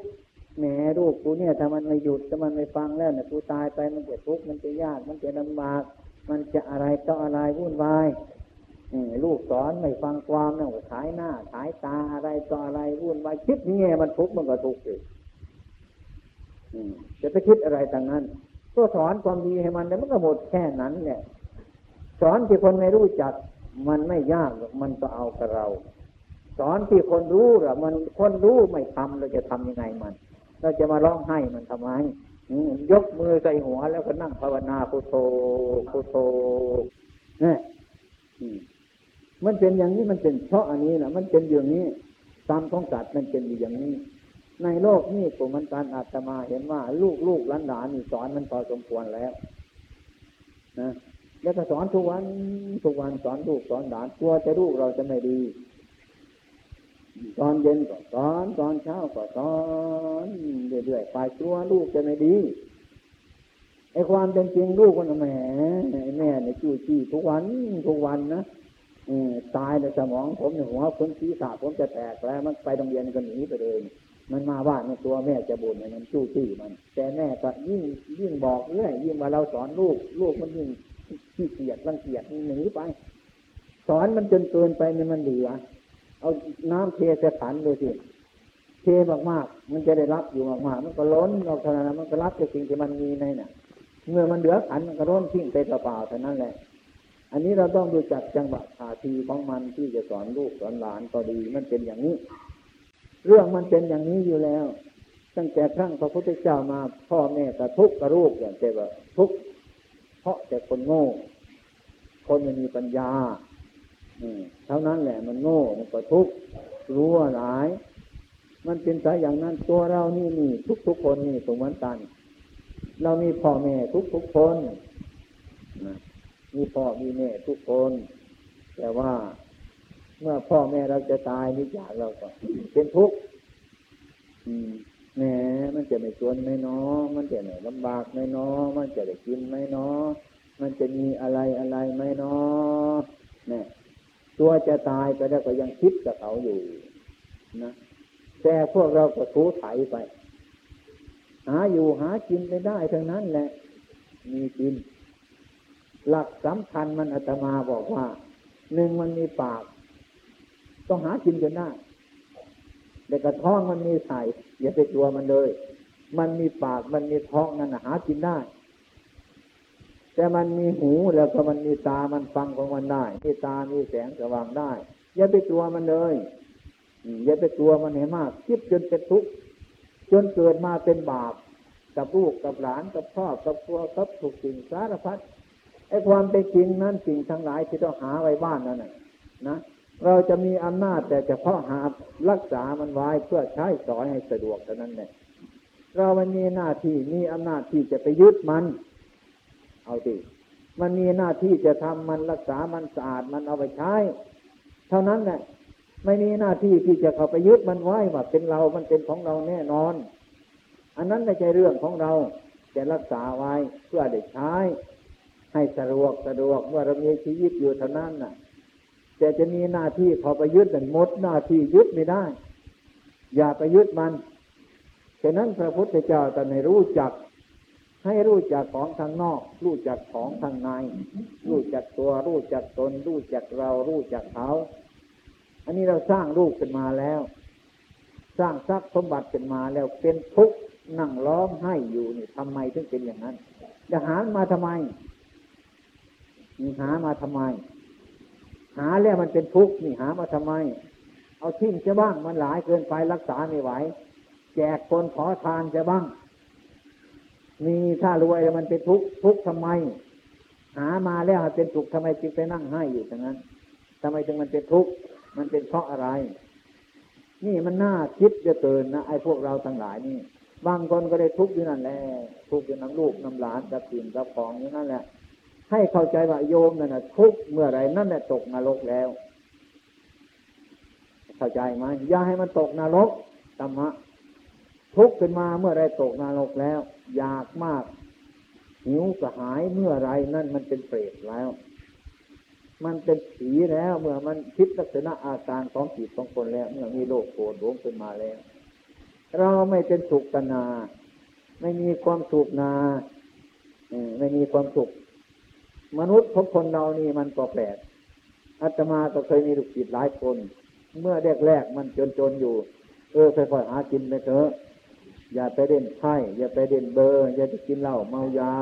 แหมลูกกูเนี่ยถ้ามันไม่หยุดถ้ามันไม่ฟังแล้วเนี่ยกูตายไปมันจะทุกข์มันจะยากมันจะลำบาก มันจะอะไรต่ออะไรวุ่นวายลูกสอนไม่ฟังความเนี่ยขายหน้าขายตาอะไรต่ออะไรวุ่นวายคิดนี่มันทุกข์มันก็ทุกข์อีกจะไปคิดอะไรต่างนั้น ก็สอนความดีให้มันแล้วมันก็หมดแค่นั้นเนี่ยสอนที่คนไม่รู้จัก มันไม่ยากมันก็เอากับเรา สอนที่คนรู้อะมันคนรู้ไม่ทำเราจะทํำยังไงมัน เราจะมาร้องไห้มันทำไมยกมือใส่หัวแล้วก็นั่งภาวนาพุทโธพุทโธเนี่ยมันเป็นอย่างนี้มันเป็นเพราะอันนี้นะมันเป็นอย่างนี้ตามของสัตว์มันเป็นอย่างนี้ ในโลกนี้ผมมันการอาตมาเห็นว่า ลูกลูกหลานหลานนี่สอนมันพอสมควรแล้วนะแล้วก็สอนทุกวันทุกวันสอนลูกสอนหลานกลัวจะลูกเราจะไม่ดี ตอนเย็นก็สอน ตอนเช้าก็สอนเรื่อยๆไปกลัวลูกจะไม่ดีไอ้ความเป็นจริงลูกมันแหมแม่เนี่ยจู้จี้ทุกวันทุกวันนะตายในสมองผมในหัวผมศีรษะผมจะแตกแล้ว มันไปโรงเรียนก็หนีไปเลย มันมาว่าในตัวแม่จะบ่นมันจู้จี้มัน แต่แม่ก็ยิ่งยิ่งบอกเรื่อยยิ่งว่าเราสอนลูก ลูกมันยิ่งขี้เกียจรังเกียจหนีไป สอนมันจนเกินไปเนี่ยมันเหลือ เอาน้ำเทใส่ขันเลยสิเทมากๆมันจะได้รับอยู่มากๆมันก็ล้นออกเท่านั้นมันก็รับจากสิ่งที่มันมีในน่ะ เมื่อมันเหลือขันมันก็ล้นทิ้งไปเปล่าๆเท่านั้นแหละ อันนี้เราต้องดูจักจังหวะท่าทีของมันที่จะสอนลูกสอนหลานก็ดีมันเป็นอย่างนี้ เรื่องมันเป็นอย่างนี้อยู่แล้ว ตั้งแต่ครั้งพระพุทธเจ้ามาพ่อแม่กระทุกกระรูปอย่างเจ่ว่าทุกเพราะแต่คนโง่ คนไม่มีปัญญา เท่านั้นแหละมันโง่มันก็ทุกข์รู้ว่าหลาย มันเป็นสายอย่างนั้นตัวเรานี่นี่ทุกทุกคนนี่สมวันตัน เรามีพ่อแม่ทุกทุกคนมีพ่อมีแม่ทุกคน แต่ว่าเมื่อพ่อแม่เราจะตายนี่จากเราก็เป็นทุกข์แหมมันจะไม่ชวนไม่น้อมันจะไม่ลำบากไม่น้อมันจะได้กินไม่น้อมันจะมีอะไรอะไรไม่น้อเนี่ย ตัวจะตายไปแล้วก็ยังคิดกับเขาอยู่นะแต่พวกเราก็ทูไถไป หาอยู่หากินไปได้ทั้งนั้นแหละ มีกิน หลักสำคัญมันอาตมาบอกว่าหนึ่งมันมีปาก ต้องหากินจนได้แต่กระท้องมันมีใส่อย่าไปกลัวมันเลย มันมีปากมันมีท้องนั่นหากินได้ แต่มันมีหูแล้วก็มันมีตามันฟังของมันได้มีตามีแสงสว่างได้ อย่าไปกลัวมันเลยอย่าไปกลัวมันเห็นมาก คิดจนเป็นทุกข์จนเกิดมาเป็นบาปกับลูกกับหลานกับพ่อกับครัวกับถูกสิ่งสารพัดไอ้ความเป็นจริงนั้นสิ่งทั้งหลายที่ต้องหาไว้บ้านนั่นนะเราจะมีอำนาจแต่เฉพาะหารักษามันไว้เพื่อใช้สอยให้สะดวกเท่านั้นแหละเรามันมีหน้าที่มีอำนาจที่จะไปยึดมัน เอาดิมันมีหน้าที่จะทำมันรักษามันสะอาดมันเอาไปใช้ เท่านั้นแหละไม่มีหน้าที่ที่จะเข้าไปยึดมันไว้ว่าเป็นเรา มันเป็นของเราแน่นอน อันนั้นไม่ใช่เรื่องของเราจะรักษาไว้เพื่อได้ใช้ ให้สะดวกสะดวกเมื่อเรามีชีวิตอยู่เท่านั้นน่ะแต่จะมีหน้าที่พอไปยึดแต่หมดหน้าที่ยึดไม่ได้ อย่าไปยึดมันฉะนั้นพระพุทธเจ้าแต่ในรู้จัก ให้รู้จักของทางนอก รู้จักของทางใน รู้จักตัว รู้จักตน รู้จักเรา รู้จักเขา อันนี้เราสร้างรูปขึ้นมาแล้ว สร้างทรัพย์สมบัติขึ้นมาแล้วเป็นทุกข์นั่งร้องไห้อยู่นี่ทำไมถึงเป็นอย่างนั้นจะหามาทำไมมีหามาทำไม หาแล้วมันเป็นทุกข์นี่หามาทำไม เอาทิ้งจะบ้างมันหลายเกินไปรักษาไม่ไหว แจกคนขอทานจะบ้าง มีถ้ารวยมันเป็นทุกข์ทุกข์ทำไม หามาแล้วเป็นทุกข์ทำไมจึงไปนั่งให้อยู่อย่างนั้นทำไมจึงมันเป็นทุกข์มันเป็นเพราะอะไร นี่มันน่าคิดจะเกินนะไอ้พวกเราทั้งหลายนี่บางคนก็ได้ทุกข์อยู่นั่นแหละทุกข์อยู่น้ำลูกน้ำหลานกับสิ่งกับของอยู่นั่นแหละ ให้เข้าใจว่าโยมนั่นนะทุกข์เมื่อไรนั่นแหละตกนรกแล้ว เข้าใจไหมอย่าให้มันตกนรกธรรมะทุกข์ขึ้นมาเมื่อไรตกนรกแล้ว อยากมาก หิวกระหายเมื่อไรนั่นมันเป็นเปรตแล้ว มันเป็นผีแล้ว เมื่อมันคิดลักษณะอาการของจิตของคนแล้ว เมื่อมีโลกโกรธหลงขึ้นมาแล้ว เราไม่เป็นสุขตนา ไม่มีความสุขนาไม่มีความสุข มนุษย์ทุกคนเรานี่มันก็แปลกอาตมาก็เคยมีลูกศิษย์หลายคน เมื่อแรกๆมันจนๆอยู่ เออค่อยๆหากินไปเถอะ อย่าไปเด่นไพ่อย่าไปเด่นเบอร์ อย่าไปกินเหล้าเมายา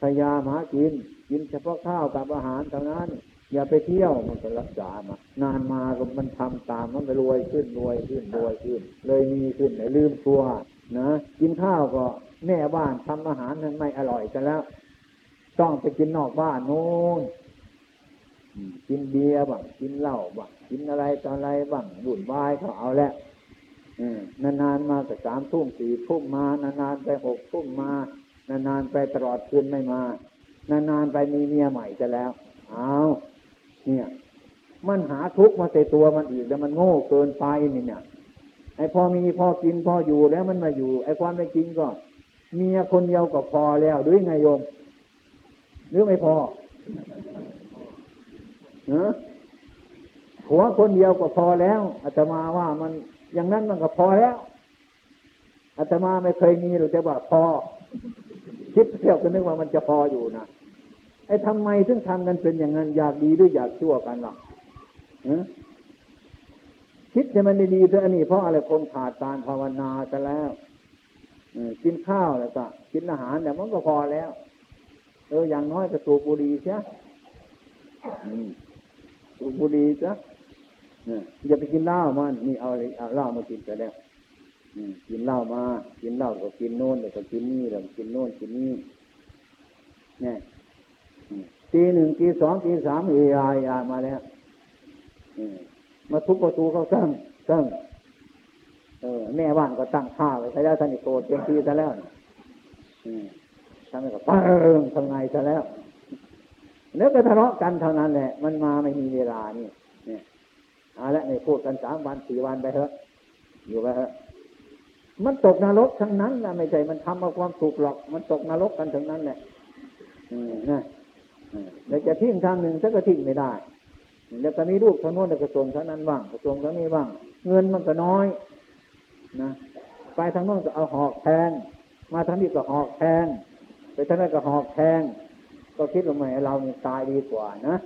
พยายามหากิน กินเฉพาะข้าวกับอาหารเท่านั้น อย่าไปเที่ยวมันก็รักษามานานมาก็มันทำตามมันไปรวยขึ้นรวยขึ้นรวยขึ้น เลยมีขึ้นไหนลืมตัวนะกินข้าวก็แม่บ้านทำอาหารนั้นไม่อร่อยกันแล้ว ต้องไปกินนอกบ้านโน้นกินเบียร์บ้างกินเหล้าบ้างกินอะไรต่ออะไรบ้างบุ่นวายเขาเอาแล้ว นานๆมาแต่สามทุ่มสี่ทุ่มมานานๆไปหกทุ่มมานานๆไปตลอดคืนไม่มานานๆไปมีเมียใหม่จะแล้วเอาเนี่ย มันหาทุกข์มาใส่ตัวมันอีกแล้วมันโง่เกินไปนี่เนี่ยไอ้พอมีพอกินพออยู่แล้วมันมาอยู่ ไอ้ความเป็นจริงก็เมียคนเดียวก็พอแล้วด้วยไงโยมหรือไม่พอเนอะหัวคนเดียวก็พอแล้วอาตมาว่ามัน อย่างนั้นมันก็พอแล้วอาตมาไม่เคยมีหรือแต่ว่าพอ คิดเที่ยวก็นึกว่ามันจะพออยู่นะไอ้ทำไมถึงทำกันเป็นอย่างนั้นอยากดีหรืออยากชั่วกันหรอกคิดจะมันดีๆเถอะอันนี้เพราะอะไรคนขาดการภาวนาจะแล้วกินข้าวแล้วก็กินอาหารแต่มันก็พอแล้วเอออย่างน้อยก็สูบบุหรี่ใช่สูบบุหรี่ซะ อย่าไปกินเหล้ามันนี่เอาเอาเหล้ามากินไปแล้วกินเหล้ามา กินเหล้าก็กินโน่นก็กินนี่แล้วกินโน่นกินนี่เนี่ยตีหนึ่งตีสองตีสามเอไอมาแล้วมาทุบประตูเขาซ้ำซ้ำเออแม่บ้านก็ตั้งข้าไว้ซะแล้วท่านโกรธเต็มที่ซะแล้วทำไมก็ปังทำไงซะแล้วเนื้อก็ทะเลาะกันเท่านั้นแหละ มันมาไม่มีเวลานี่เนี่ย เอาละในพูดกันสามวันสี่วันไปเถอะ อยู่ไปเถอะ มันตกนรกทั้งนั้นนะไม่ใช่มันทำมาความสุขหรอก มันตกนรกกันทั้งนั้นแหละนะเราจะทิ้งทางหนึ่งถ้าก็ทิ้งไม่ได้แล้วก็มีลูกทางโน้นกระทรวงเท่านั้นบ้างกระทรวงเท่านี้บ้าง เงินมันก็น้อย นะไปทางโน้นก็เอาหอกแทงมาทางนี้ก็หอกแทงไปทางนั้นก็หอกแทงก็คิดว่าไม่เราเนี่ตายดีกว่านะ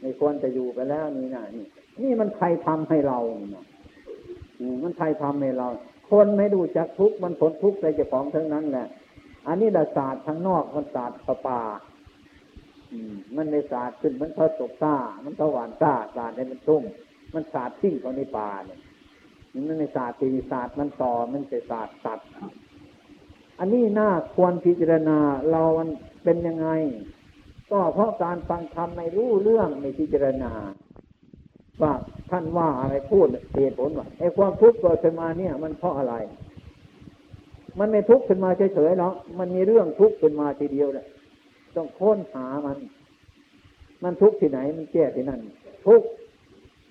ไม่ควรจะอยู่ไปแล้วนี่นะนี่ นี่มันใครทำให้เรานี่ยมันใครทำให้เรา คนไม่ดูจักทุกมันผลทุกข์ใจเจ้าของทั้งนั้นแหละ อันนี้ดาศาสตร์ทางนอกมันศาสตร์ประปามันในศาสตร์ขึ้นมันเท่าตกซ่า มันเท่าหวานซ่าศาสตร์ในมันตุ้มมันศาสตร์ทิ้งเขาในป่าเนี่ยมันในศาสตร์ตีศาสตร์มันต่อมันเป็นศาสตร์ตัด อันนี้น่าควรพิจารณาเรามันเป็นยังไง ก็เพราะการฟังธรรมไม่รู้เรื่องไม่พิจารณา ว่าท่านว่าอะไรพูดเหตุผลว่าไอ้ความทุกข์เกิดขึ้นมาเนี่ย มันเพราะอะไร มันไม่ทุกข์ขึ้นมาเฉยๆหรอกมันมีเรื่องทุกข์ขึ้นมาทีเดียวแหละต้องค้นหามัน มันทุกข์ที่ไหนมันแก้ที่นั่น ทุกข์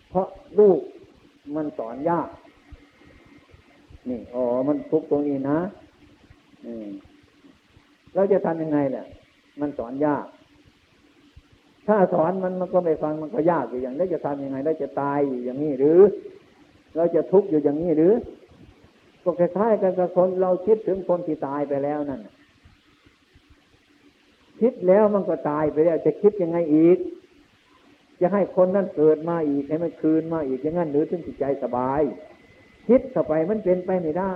เพราะลูกมันสอนยาก นี่อ๋อมันทุกข์ตรงนี้นะอืมเราจะทำยังไงแหละมันสอนยาก ถ้าสอนมันมันก็ไม่ฟังมันก็ยากอยู่อย่างนี้จะทำยังไงได้จะตายอยู่อย่างนี้หรือ เราจะทุกข์อยู่อย่างนี้หรือก็คล้ายๆกันกับคนเราคิดถึงคนที่ตายไปแล้วนั่นคิดแล้วมันก็ตายไปแล้ว จะคิดยังไงอีก จะให้คนนั้นเกิดมาอีกให้มันคืนมาอีกอย่างนั้นหรือถึงจิตใจสบาย คิดเข้าไปมันเป็นไปไม่ได้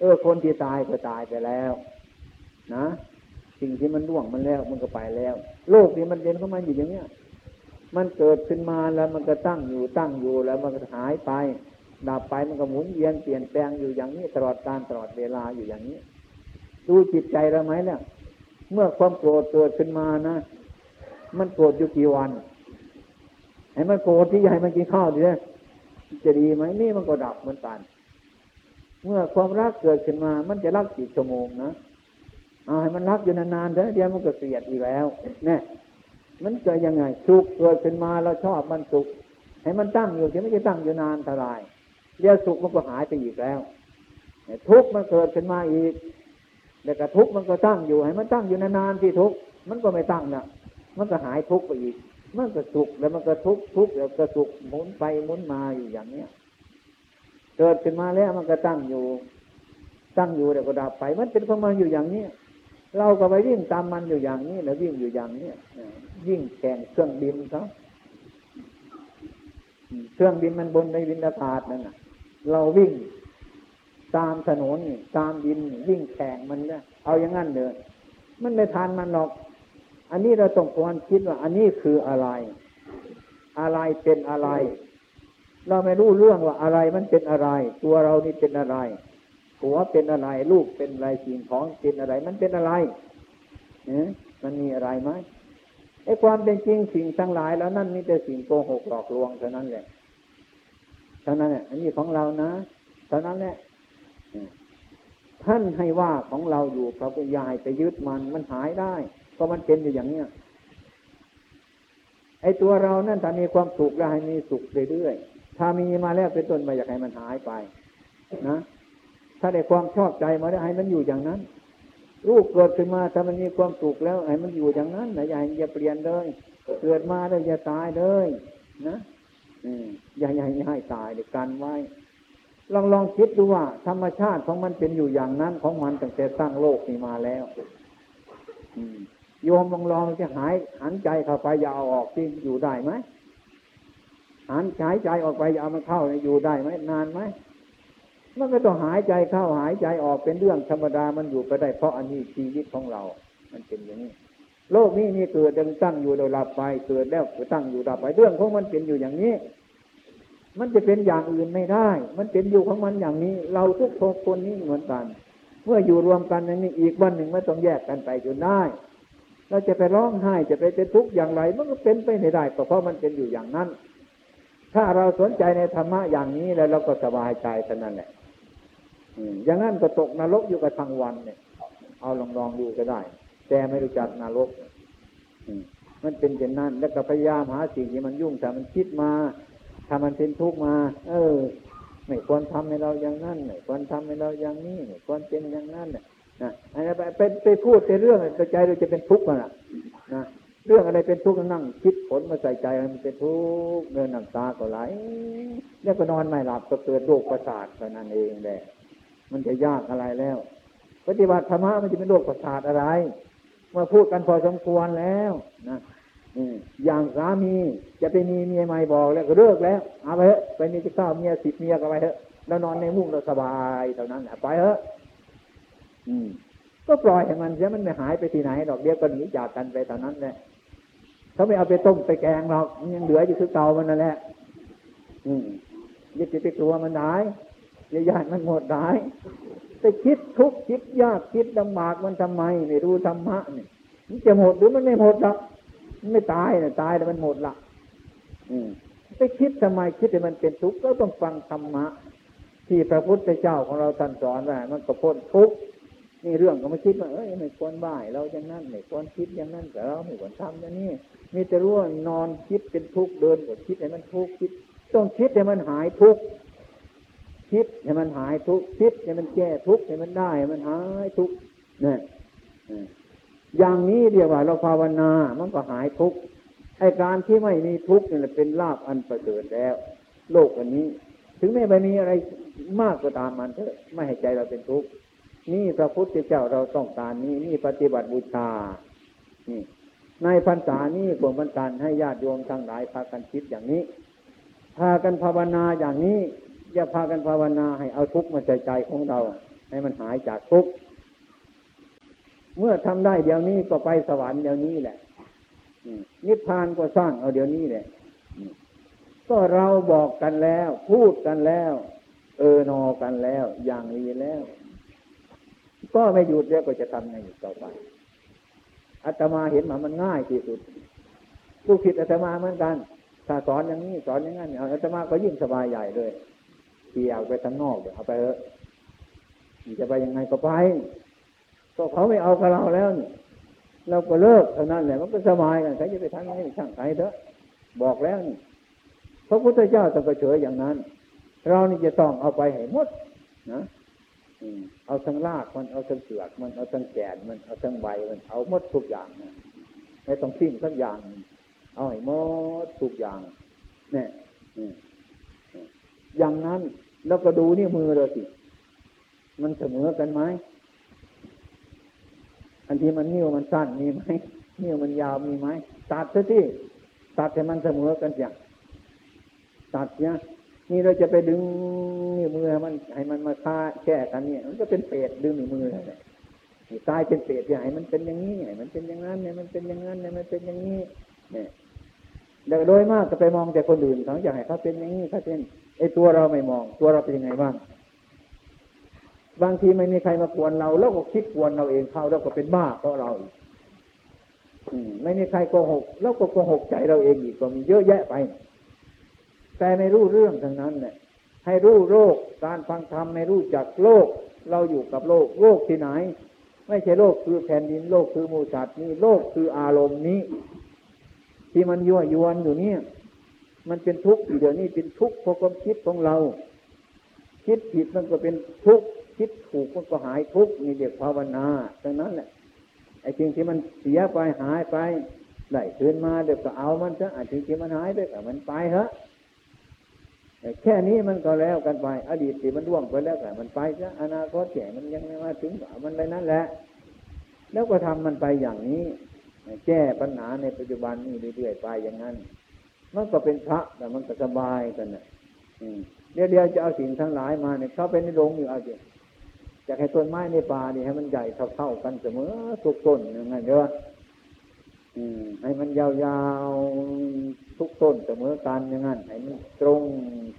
เออคนที่ตายก็ตายไปแล้ว นะ สิ่งที่มันล่วงมันแล้วมันก็ไปแล้ว โลกนี้มันเด่นเข้ามาอยู่อย่างเนี้ยมันเกิดขึ้นมาแล้วมันก็ตั้งอยู่ตั้งอยู่แล้วมันก็หายไปดับไปมันก็หมุนเวียนเปลี่ยนแปลงอยู่อย่างนี้ ตลอดการตลอดเวลาอยู่อย่างนี้ ดูจิตใจเราไหมเนี่ยเมื่อความโกรธเกิดขึ้นมานะ มันโกรธอยู่กี่วันให้มันโกรธที่ใหญ่มันกินข้าวดีเลยจะดีไหมนี่มันก็ดับเหมือนกัน เมื่อความรักเกิดขึ้นมา มันจะรักกี่ชั่วโมงนะ เอาให้มันรักอยู่นานๆเถอะเดี๋ยวมันก็เสียดอีกแล้วเนี่ยมันเกิดยังไงสุขเกิดขึ้นมาเราชอบมันสุขให้มันตั้งอยู่ที่ไม่จะตั้งอยู่นานเท่าไรเดี๋ยวสุขมันก็หายไปอีกแล้วทุกข์มันเกิดขึ้นมาอีกแต่กระทุกมันก็ตั้งอยู่ให้มันตั้งอยู่นานๆที่ทุกข์มันก็ไม่ตั้งนะมันก็หายทุกข์ไปอีก มันก็สุขแล้วมันก็ทุกข์ทุกข์แล้วก็สุขหมุนไปหมุนมาอยู่อย่างเนี้ยเกิดขึ้นมาแล้วมันก็ตั้งอยู่ ตั้งอยู่แล้วก็ดับไป มันเป็นของมันอยู่อย่างเนี้ย เราก็ไปวิ่งตามมันอยู่อย่างนี้แล้ววิ่งอยู่อย่างเนี้ยยิ่งแข่งเครื่องบินเขาเครื่องบินมันบนในวินอากาศนั่นน่ะ เราวิ่งตามถนนตามดินวิ่งแข่งมันเนี่ยเอาอย่างนั้นเลยมันไม่ทันมันหรอก อันนี้เราต้องควรคิดว่า อันนี้คืออะไร อะไรเป็นอะไร เราไม่รู้เรื่องว่าอะไรมันเป็นอะไร ตัวเรานี่เป็นอะไร หัวเป็นอะไร ลูกเป็นอะไรสิ่งของเป็นอะไร มันเป็นอะไรเนี่ยมันมีอะไรไหมไอ้ความเป็นจริงสิ่งทั้งหลายแล้วนั่นมีแต่สิ่งโกหกหลอกลวงเท่านั้นแหละเท่านั้นแหละอันนี้ของเรานะเท่านั้นแหละท่านให้ว่าของเราอยู่พระพุทธยายไปยึดมันมันหายได้ก็มันเป็นอยู่อย่างเนี้ยไอ้ตัวเรานั่นถ้ามีความสุขแล้วให้มีสุขเรื่อยๆถ้ามีมาแล้วเป็นต้นมาอยากให้มันหายไป นะ ถ้าได้ความชอบใจมาแล้วให้มันอยู่อย่างนั้นรูปเกิดขึ้นมาถ้ามันมีความสุขแล้วให้มันอยู่อย่างนั้นนะอย่าอย่าเปลี่ยนเลย เกิดมาแล้วอย่าตายเลยนะอืมอย่าอย่าให้ตายเดี๋ยวกันไว้ ลองลองคิดดูว่า ธรรมชาติของมันเป็นอยู่อย่างนั้นของมันตั้งแต่สร้างโลกนี้มาแล้วโยมลองลองจะหายหันใจเข้าไปยาวออกที่อยู่ได้ไหมหันหายใจออกไปยาวมันเข้าอยู่ได้ไหมนานไหม มันก็ต้องหายใจเข้าหายใจออกเป็นเรื่องธรรมดามันอยู่ไปได้ เพราะอันนี้ชีวิตของเรา มันเป็นอย่างนี้ โลกนี้มีเกิดดังตั้งอยู่โดยลับไปเกิดแล้วตั้งอยู่ดับไปเรื่องของมันเป็นอยู่อย่างนี้ มันจะเป็นอย่างอื่นไม่ได้ มันเป็นอยู่ของมันอย่างนี้ เราทุกคนนี้เหมือนกัน เมื่ออยู่รวมกันอย่างนี้อีกวันหนึ่งไม่ต้องแยกกันไปจนได้เราจะไปร้องไห้จะไปเป็นทุกข์อย่างไร มันก็เป็นไปไม่ได้เพราะมันเป็นอยู่อย่างนั้น ถ้าเราสนใจในธรรมะอย่างนี้แล้วเราก็สบายใจเท่านั้นแหละ อย่างนั้นก็ตกนรกอยู่กับทางวันเนี่ย เอาลองลองดูก็ได้ แต่ไม่รู้จักนรกมันเป็นเช่นนั้น แล้วก็พยายามหาสิ่งที่มันยุ่งแต่มันคิดมาถ้ามันเป็นทุกข์มา เออไม่ควรทำให้เราอย่างนั้นไม่ควรทำให้เราอย่างนี้ไม่ควรเป็นอย่างนั้นนะอันนี้ไปไปพูดในเรื่องใจเราจะเป็นทุกข์นะนะเรื่องอะไรเป็นทุกข์นั่ง คิดผลมาใส่ใจมันเป็นทุกข์เดินน้ำตาก็ไหลแล้วก็นอนไม่หลับก็เกิดโรคประสาทเท่านั้นเองแหละ มันจะยากอะไรแล้ว ปฏิบัติธรรมะมันจะเป็นโรคประสาทอะไรมื่อพูดกันพอสมควรแล้วนะอย่างสามีจะไปมีเมียใหม่บอกแล้วก็เลิกแล้วเอาไปเถอะไปมีจะข้าวเมียสิบเมียก็ไปเถอะแล้วนอนในมุ้งเราสบายเท่านั้นไปเถอะอืม ก็ปล่อยให้มันเสียมันไม่หายไปที่ไหนดอกเดียวก็หนีจากกันไปเท่านั้นแหละเขาไม่เอาไปต้มไปแกงหรอกมันยังเหลืออยู่คือเตามันนั่นแหละ อืมยึดไปกลัวมันได้ อย่าญาติมันหมดได้ไปคิดทุกข์คิดยากคิดลำบากมันทำไม ไม่รู้ธรรมะเนี่ยมันจะหมดหรือมันไม่หมดหรอกมันไม่ตายนะตายแต่มันหมดละอืมไปคิดทำไมคิดให้มันเป็นทุกข์ก็ต้องฟังธรรมะ ที่พระพุทธเจ้าของเราท่านสอนว่ามันก็พ้นทุกข์นี่เรื่องก็มาคิดว่าเอ้ยไม่ควรบ่ายเราอย่างนั้นไม่ควรคิดอย่างนั้นแต่เราไม่ควรทำอย่างนี้มีแต่รู้ว่านอนคิดเป็นทุกข์เดินก็คิดให้มันทุกข์คิด ต้องคิดให้มันหายทุกข์ คิดให้มันหายทุกคิดให้มันแก้ทุกให้มันได้ให้มันหายทุกเนี่ยอย่างนี้เรียกว่าเราภาวนามันก็หายทุกไอการที่ไม่มีทุกนี่แหละเป็นลาบอันประเสริฐแล้ว โลกอันนี้ ถึงแม้ไม่มีอะไรมากก็ตามมันเถอะไม่ให้ใจเราเป็นทุกข์นี่พระพุทธเจ้าเราต้องการนี้นี่ปฏิบัติบูชานี่ในพรรษานี้ผมบรรการให้ญาติโยมทั้งหลายพากันคิดอย่างนี้พากันภาวนาอย่างนี้ อย่าพากันภาวนาให้เอาทุกข์มาใจใจของเรา ให้มันหายจากทุกข์เมื่อทำได้เดี๋ยวนี้ก็ไปสวรรค์เดี๋ยวนี้แหละนิพพานก็สร้างเอาเดี๋ยวนี้แหละก็เราบอกกันแล้ว พูดกันแล้ว เออนอกันแล้ว อย่างนี้แล้ว ก็ไม่หยุดแล้วก็จะทำไงอยู่ต่อไปอาตมาเห็นมามันง่ายที่สุดลูกศิษย์อาตมาเหมือนกัน ถ้าสอนอย่างนี้สอนอย่างนั้นอาตมาก็ยิ่งสบายใหญ่เลย เที่ยวไปทั้งนอกเดี๋ยวเอาไปเถอะจะไปยังไงก็ไปก็เขาไม่เอากับเราแล้วนี่เราก็เลิกเท่านั้นแหละมันก็สบายกันใครจะไปทำยังไงช่างใครเถอะ บอกแล้วนี่พระพุทธเจ้าต้องกระเฉยอย่างนั้น เรานี่จะต้องเอาไปให้หมดนะเอาทั้งรากมันเอาทั้งเปลือกมันเอาทั้งแก่นมันเอาทั้งใบมันเอาหมดทุกอย่างนะไม่ต้องทิ้งสักอย่าง เอาให้หมดทุกอย่างเนี่ย อย่างนั้น แล้วก็ดูนี่มือเราสิ มันเสมอกันไหมอันที่มันนิ้วมันสั้นมีไหมนิ้วมันยาวมีไหมตัดซะที่ตัดให้มันเสมอกันอย่างตัดเนี่ยนี่เราจะไปดึงนิ้วมือให้มันให้มันมาฆ่าแก้กันเนี่ย มันก็เป็นเปรตดึงนิ้วมือเลยตายเป็นเปรตอย่มันเป็นอย่างนี้ไงมันเป็นอย่างนั้นเนี่ยมันเป็นอย่างนั้นเนี่ยมันเป็นอย่างนี้เนี่ยโดยมากจะไปมองแต่คนอื่นเขาอยากให้เขาเป็นอย่างนี้เขาเป็น ไอ้ตัวเราไม่มอง ตัวเราเป็นยังไงบ้างบางทีไม่มีใครมากวนเราแล้วก็คิดกวนเราเองเข้าแล้วก็เป็นบ้าเพราะเราไม่มีใครโกหกแล้วก็โกหกใจเราเองอีกก็มีเยอะแยะไป แต่ไม่รู้เรื่องทั้งนั้นเนี่ยให้รู้โลกการฟังธรรมไม่รู้จักโลก เราอยู่กับโลก โลกที่ไหน ไม่ใช่โลกคือแผ่นดินโลกคือมูสัตว์นี่โลกคืออารมณ์นี้ ที่มันยั่วยวนอยู่เนี่ย มันเป็นทุกข์เดี๋ยวนี้เป็นทุกข์เพราะความคิดของเรา คิดผิดมันก็เป็นทุกข์คิดถูกมันก็หายทุกข์นี่เรียกภาวนาดังนั้นแหละไอ้สิ่งที่มันเสียไปหายไปได้คืนมาเดี๋ยวก็เอามันซะไอ้สิ่งที่มันหายไปก็มันไปเถอะแค่นี้มันก็แล้วกันไป อดีตที่มันร่วงไปแล้วแต่มันไปซะอนาคตแก่มันยังไม่มาถึงมันเลยนั่นแหละ แล้วก็ทำมันไปอย่างนี้ แก้ปัญหาในปัจจุบันนี่เรื่อยๆไปอย่างนั้น มันก็เป็นพระแต่มันก็สบายกันนะเดี๋ยวเดียวจะเอาสิ่งทั้งหลายมาเนี่ยเขาไปในโรงอยู่เอาสิอยากให้ต้นไม้ในป่านี่ให้มันใหญ่เท่าๆกันเสมอทุกต้นอย่างไงเด้อให้มันยาวๆทุกต้นเสมอกันอย่างนั้นให้มันตรง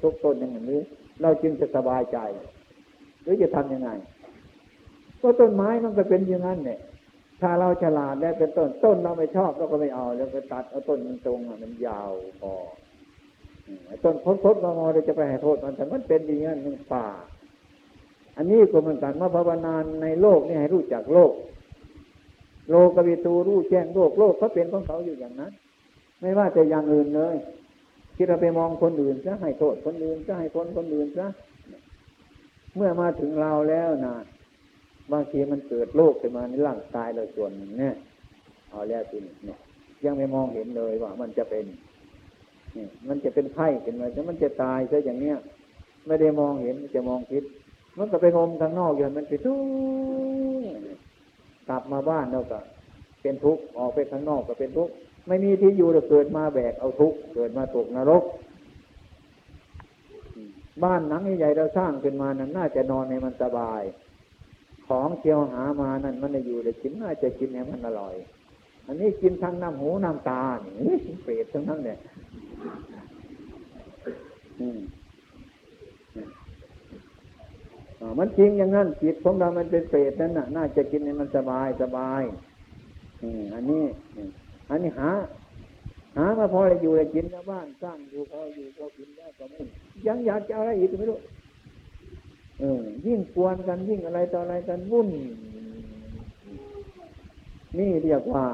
ทุกต้นอย่างนั้นหรือเราจึงจะสบายใจ หรือจะทำยังไงก็ต้นไม้มันก็เป็นอย่างนั้นเนี่ย ถ้าเราฉลาดแล้วเป็นต้นต้นเราไม่ชอบเราก็ไม่เอาแล้วก็ตัดเอาต้นมันตรงมันยาวพอต้นคดคดงอเราจะไปให้โทษมันแต่มันเป็นอย่างนั้นมันป่า อันนี้ก็เหมือนกันมาภาวนาในโลกนี่ให้รู้จักโลก โลกวิตูรู้แจ้งโลกโลกเขาเป็นของเขาอยู่อย่างนั้น ไม่ว่าจะอย่างอื่นเลยที่เราไปมองคนอื่นจะให้โทษคนอื่นจะให้คนคนอื่นซะเมื่อมาถึงเราแล้วนะ บางทีมันเกิดโรคขึ้นมาในร่างกายเราส่วนหนึ่งเนี่ยเอาแล้วทีนี้เนี่ย ยังไม่มองเห็นเลยว่ามันจะเป็นนี่มันจะเป็นไข้ขึ้นมาจะมันจะตายซะอย่างเนี้ยไม่ได้มองเห็นจะมองคิด มันก็ไปงมข้างนอกอย่างมันไปทุกกลับมาบ้านเราก็เป็นทุกข์ออกไปข้างนอกก็เป็นทุกข์ไม่มีที่อยู่เราเกิดมาแบกเอาทุกข์เกิดมาตกนรก บ้านหนังใหญ่เราสร้างขึ้นมานั้นน่าจะนอนในมันสบาย ของเที่ยวหามานั่นมันจะอยู่ได้กินน่าจะกินให้มันอร่อย อันนี้กินทั้งน้ำหูน้ำตาเนี่ยเปรตทั้งนั้นเนี่ยมันจริงอย่างนั้นจิตของเรามันเป็นเปรตนั่นน่ะ น่าจะกินให้มันสบายสบายอันนี้ อันนี้หา หามาพอจะอยู่จะกินชาวบ้านสร้างอยู่พออยู่พอกินแล้วก็ไม่ยังอยากจะอะไรอีกไม่รู้ เออ ยิ่งกวนกันยิ่งอะไรต่ออะไรกันวุ่น นี่เรียกว่า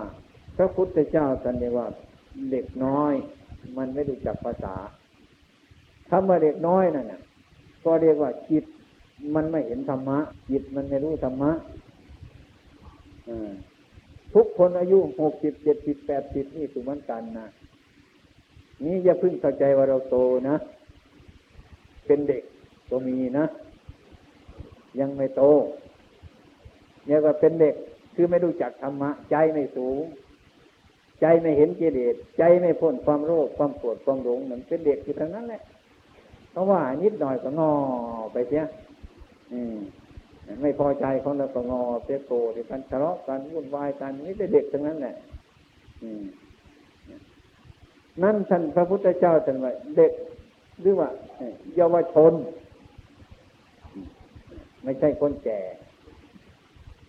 พระพุทธเจ้าสันนิว่า เด็กน้อย มันไม่รู้จักภาษาคำว่าเด็กน้อยนั่นน่ะก็เรียกว่าจิต มันไม่เห็นธรรมะ จิตมันไม่รู้ธรรมะทุกคนอายุหกสิบเจ็ดสิบแปดสิบนี่ถือเหมือนกันนะนี่อย่าพึ่งเข้าใจว่าเราโตนะ เป็นเด็กก็มีนะ ยังไม่โตเนี่ยก็เป็นเด็กคือไม่รู้จักธรรมะ ใจไม่สูง ใจไม่เห็นกิเลสใจไม่พ้นความโลภความโกรธความหลงเหมือนเป็นเด็กอยู่ทั้งนั้นแหละเพราะว่านิดหน่อยก็งอไปเสียอืมไม่พอใจของเราก็งอเสียโกรธกันทะเลาะกันวุ่นวายกันนี่เป็นเด็กทั้งนั้นแหละอืมนั่นท่านพระพุทธเจ้าท่านว่าเด็กหรือว่าเยาวชน ไม่ใช่คนแก่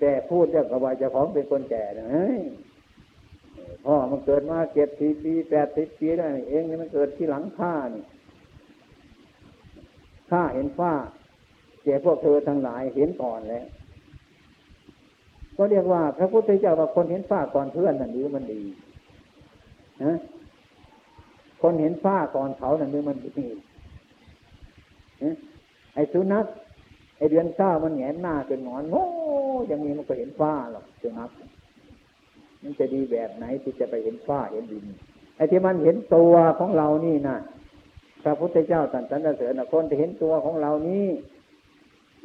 แต่พูดเรื่องกับว่าจะของเป็นคนแก่นะพ่อมันเกิดมาเจ็ดสี่ปีแปดสิบปีได้เองนี่มันเกิดที่หลังข้านี่ข้าเห็นฟ้าแก่พวกเธอทั้งหลายเห็นก่อนแล้วก็เรียกว่า พระพุทธเจ้าว่าคนเห็นฟ้าก่อนเพื่อนนั่นหรือมันดีนะคนเห็นฟ้าก่อนเขานั่นหรือมันดีไอ้สุนัข ไอเดือนเก้ามันแงนหน้าเป็นหมอนโอ้ยังมีมันก็เห็นฟ้าหรอกเจ้านับมันจะดีแบบไหนที่จะไปเห็นฟ้าเห็นดินไอ้ที่มันเห็นตัวของเรานี่นะพระพุทธเจ้าตรัสรรเสริญคนที่เห็นตัวของเรานี่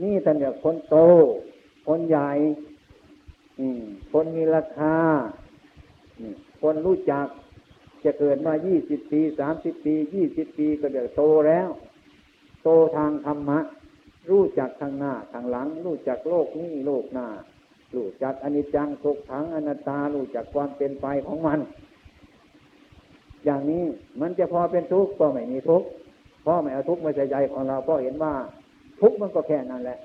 นี่ท่านเรียกคนโต คนใหญ่คนมีราคาคนรู้จัก จะเกิดมายี่สิบปีสามสิบปียี่สิบปีก็เดี๋ยวโตแล้ว โตทางธรรมะ รู้จักทางหน้าทางหลัง รู้จักโลกนี้โลกหน้า รู้จักอนิจจังทุกขังอนัตตา รู้จักความเป็นไปของมัน อย่างนี้มันจะพอเป็นทุกข์ก็ไม่มีทุกข์เพราะไม่เอาทุกข์มาใส่ใจของเราเพราะเห็นว่าทุกข์มันก็แค่นั้นแหละ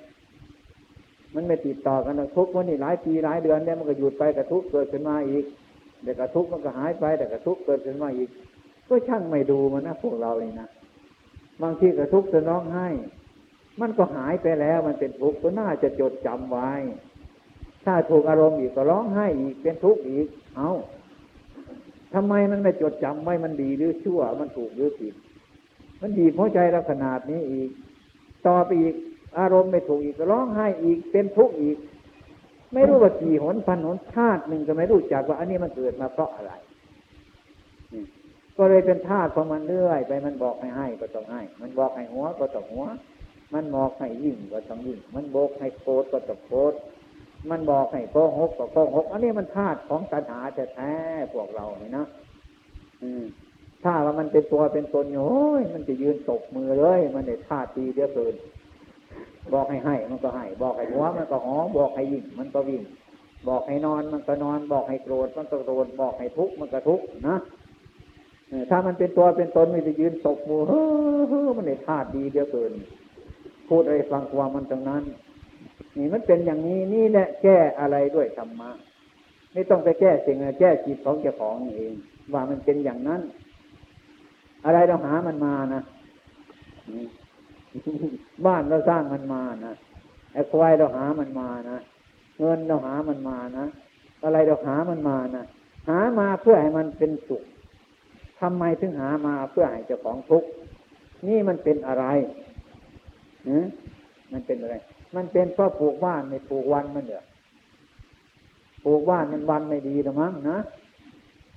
มันไม่ติดต่อกันนะทุกข์มันนี่หลายปีหลายเดือนเนี่ยมันก็หยุดไปกระทุกข์เกิดขึ้นมาอีกเดี๋ยวกระทุกข์มันก็หายไปแต่กระทุกข์เกิดขึ้นมาอีก ก็ช่างไม่ดูมันนะพวกเราเลยนะบางทีกระทุกข์จะร้องไห้ มันก็หายไปแล้วมันเป็นทุกข์ก็น่าจะจดจำไว้ ถ้าถูกอารมณ์อีกก็ร้องไห้อีกเป็นทุกข์อีก เอาทำไมมันไม่จดจำไว้มันดีหรือชั่ว มันถูกหรือผิด มันดีเพราะใจเราขนาดนี้อีก ต่อไปอีกอารมณ์ไม่ถูกอีกก็ร้องไห้อีกเป็นทุกข์อีก ไม่รู้ว่ากี่หนพันหนชาติหนึ่งก็ไม่รู้จักว่า อันนี้มันเกิดมาเพราะอะไรก็เลยเป็นธาตุของมันเรื่อย ไปมันบอกให้ให้ก็ต้องให้ มันบอกให้หัวก็ต้องหัว มันบอกให้ยิ่งก็ต้องยิ่ง มันบอกให้โกรธก็ต้องโกรธมันบอกให้โกหกก็โกหก อันนี้มันธาตุของตัณหาแท้ๆพวกเราเนี่ยนะอืมถ้าว่ามันเป็นตัวเป็นตนโอ้ยมันจะยืนตกมือเลย มันเนี่ยธาตุดีเดียวเกินบอกให้ให้มันก็ให้ บอกให้หัวมันก็หอบอกให้ยิ่ง มันก็วิ่ง บอกให้นอนมันก็นอน บอกให้โกรธมันก็โกรธบอกให้ทุกข์มันก็ทุกข์นะถ้ามันเป็นตัวเป็นตนมันจะยืนตกมือเฮ้อมันในธาตุดีเดียวเกิน พูดอะไรฟังความมันตรงนั้น นี่มันเป็นอย่างนี้นี่แหละแก้อะไรด้วยธรรมะไม่ต้องไปแก้สิ่งแก้จิตของเจ้าของเอง ว่ามันเป็นอย่างนั้น อะไรเราหามันมานะบ้านเราสร้างมันมานะไอ้ควายเราหามันมานะเงินเราหามันมานะอะไรเราหามันมานะหามาเพื่อให้มันเป็นสุขทำไมถึงหามาเพื่อให้เจ้าของทุกข์นี่มันเป็นอะไร อืมันเป็นอะไร มันเป็นเพราะปลูกบ้านไม่ปลูกวันมันเหรอปลูกบ้านมันวันไม่ดีหรือมั้งนะ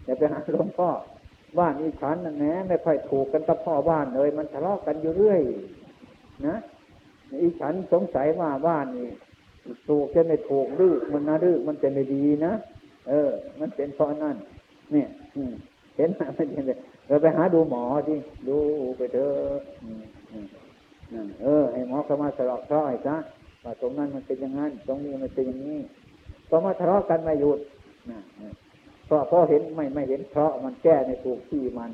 อย่าไปหาหลวงพ่อบ้านอีฉันนั่นแหละไม่ค่อยถูกกันกับพ่อบ้านเลย มันทะเลาะกันอยู่เรื่อย นะอีฉันสงสัยว่าบ้านนี่ถูกจะไม่ถูกดื้อมันนะดื้อมันจะไม่ดีนะเออ มันเป็นเพราะนั่นเนี่ยเห็นไหมมันยังไงเราไปหาดูหมอที่ดูไปเถอะ เออให้หมอเข้ามาสลอกเคราะห์ให้ซะว่าตรงนั้นมันเป็นอย่างนั้น ตรงนี้มันเป็นอย่างนี้ก็มาทะเลาะกันมาหยุดนะเพราะพอเห็นไม่ไม่เห็นเคราะห์มันแก้ในถูกที่มัน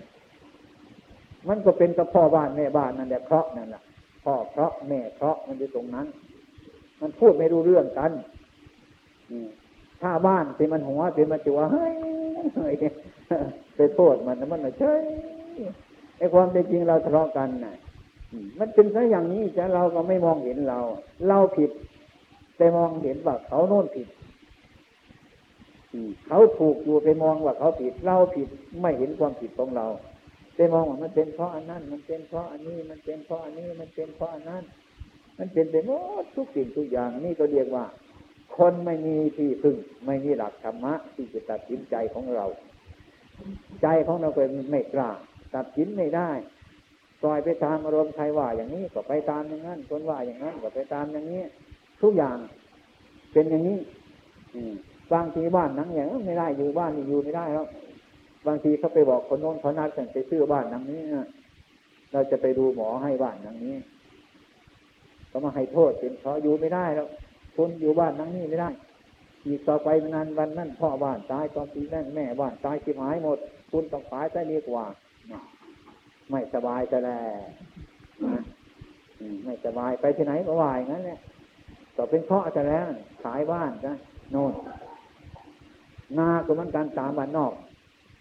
มันก็เป็นกับพ่อบ้านแม่บ้านนั่นแหละเคราะห์นั่นแหละพ่อเคราะห์แม่เคราะห์มันอยู่ตรงนั้น มันพูดไม่รู้เรื่องกันถ้าบ้านเป็นมันหัวเป็นมันจัวเฮ้ยไปโทษมันมันไม่ใช่ไอ้ความเป็นจริงเราทะเลาะกันน่ะ มันเป็นซะอย่างนี้แต่เราก็ไม่มองเห็นเรา เราผิด แต่มองเห็นว่าเขาโน่นผิดเขาถูกอยู่ไปมองว่าเขาผิด เราผิดไม่เห็นความผิดของเราไปมองว่ามันเป็นเพราะอันนั้น มันเป็นเพราะอันนี้ มันเป็นเพราะอันนี้ มันเป็นเพราะอันนั้น มันเป็นไปหมดทุกสิ่งทุกอย่างนี่ก็เรียกว่า คนไม่มีที่พึ่ง ไม่มีหลักธรรมะที่จะตัดสินใจของเรา ใจของเราเป็นไม่กล้าตัดสินไม่ได้ ปล่อยไปตามอารมณ์ใครว่าอย่างนี้ก็ไปตามอย่างนั้นคนว่าอย่างนั้นก็ไปตามอย่างนี้ ทุกอย่างเป็นอย่างนี้ อืบางทีบ้านนังอย่างไม่ได้อยู่บ้านอยู่ไม่ได้แล้วบางทีเขาไปบอกคนโน้นเขานัดกันไปซื้อบ้านนังนี้เราจะไปดูหมอให้บ้านนังนี้ก็มาให้โทษเป็นเพราะอยู่ไม่ได้แล้วคนอยู่บ้านนังนี้ไม่ได้อีกต่อไปนานวันนั้นพ่อบ้านตายตอนปีนั้นแม่บ้านตายชิบหายหมด คุณต้องตายซะดีกว่า ไม่สบายจะแล้วไม่สบายไปที่ไหนก็วายงั้นเนี่ยต่อเป็นเพราะจะแล้วขายบ้านนะโน่นนาก็มันการตามบ้านนอก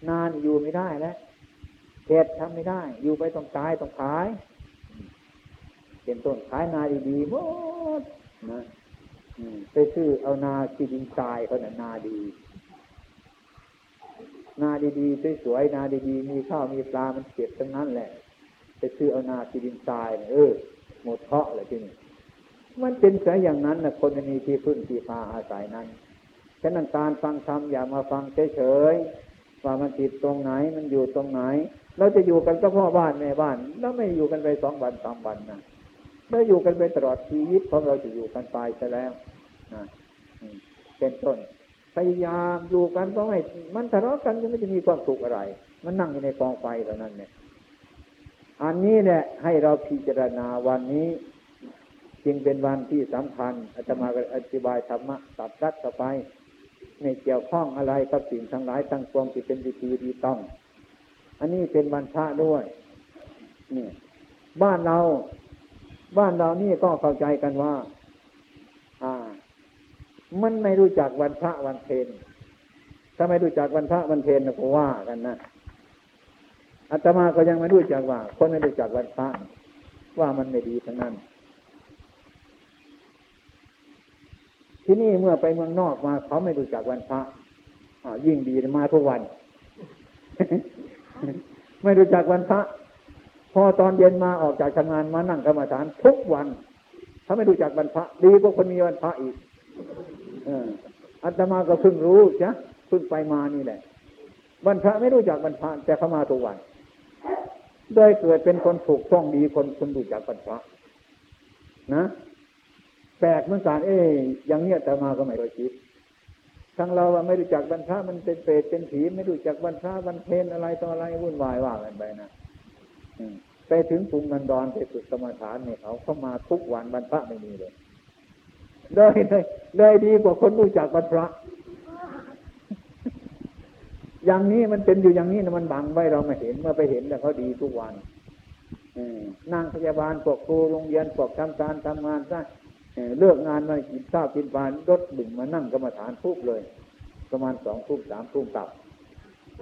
นานอยู่ไม่ได้แล้วเขตทำไม่ได้ อยู่ไปต้องตายต้องขายเป็นต้นขายนาดีๆหมดนะไปซื้อเอานาที่ดินทรายเขาเนี่ยนาดี นาดีๆสวยๆนาดีๆมีข้าวมีปลามันเก็บทั้งนั้นแหละไปซื้อเอานาที่ดินทรายเออหมดเพาะเลยที่นี่มันเป็นแค่อย่างนั้นนะคนมีที่พึ่งที่พาอาศัยนั้นฉะนั้นการฟังธรรมอย่ามาฟังเฉยๆว่ามันติดตรงไหนมันอยู่ตรงไหน เราจะอยู่กันก็พ่อบ้านแม่บ้าน แล้วไม่อยู่กันไปสองวันสามวันนะเราอยู่กันไปตลอดชีวิตของเราจะอยู่กันไปซะแล้วนะเป็นต้น พยายามอยู่กันเพราะไม่มันทะเลาะกันจะไม่จะมีความสุขอะไร มันนั่งอยู่ในกองไฟเท่านั้นเนี่ยอันนี้เนี่ยให้เราพิจารณาวันนี้ จึงเป็นวันที่สำคัญอาจมาอธิบายธรรมะตัดรัดต่อไปไม่เกี่ยวข้องอะไรกับสิ่งทั้งหลายทั้งปวงที่เป็นวิธีดีต้อง อันนี้เป็นวันพระด้วยนี่บ้านเรา บ้านเรานี่ก็เข้าใจกันว่า มันไม่รู้จักวันพระวันเพนถ้าไม่รู้จักวันพระวันเพนก็ว่ากันนะอาตมาก็ยังไม่รู้จักว่า คนไม่รู้จักวันพระว่ามันไม่ดีทั้งนั้น ที่นี่เมื่อไปเมืองนอกมา เขาไม่รู้จักวันพระยิ่งดีมาทุกวัน ไม่รู้จักวันพระ พอตอนเย็นมาออกจากทำงานมานั่งกรรมฐานทุกวันเขาไม่รู้จักวันพระ ดีกว่าคนมีวันพระอีก อัตมาก็เพิ่งรู้จ้ะเพิ่งไปมานี่แหละวันพระไม่รู้จักวันพระแต่เขามาทุกวันโดยเกิดเป็นคนถูกต้องดีคนคนรู้จักวันพระนะแปลกเหมือนกันเอ้ยอย่างเนี้ยแต่มาก็ไม่รู้จิตทั้งเราไม่รู้จักบรรพามันเป็นเปรตเป็นผีไม่รู้จักบรรพาบรรเพนอะไรต่ออะไรวุ่นวายว่ากันไปนะไปถึงกรุงนันดอนไปฝึกสมาทานเนี่ยเขาเข้ามาทุกวันบรรพาไม่มีเลย เลยเลยเลยดีกว่าคนรู้จักบรรพระ อย่างนี้มันเป็นอยู่อย่างนี้นะมันบังไว้เราไม่เห็นเมื่อไปเห็นแล้วเขาดีทุกวันนั่งพยาบาลพวกครูโรงเรียนพวกทำการทำงานซะเลิกงานมากินข้าวกินปลารถดึงมานั่งกรรมฐานทุกเลย ประมาณสองทุ่มสามทุ่มกลับ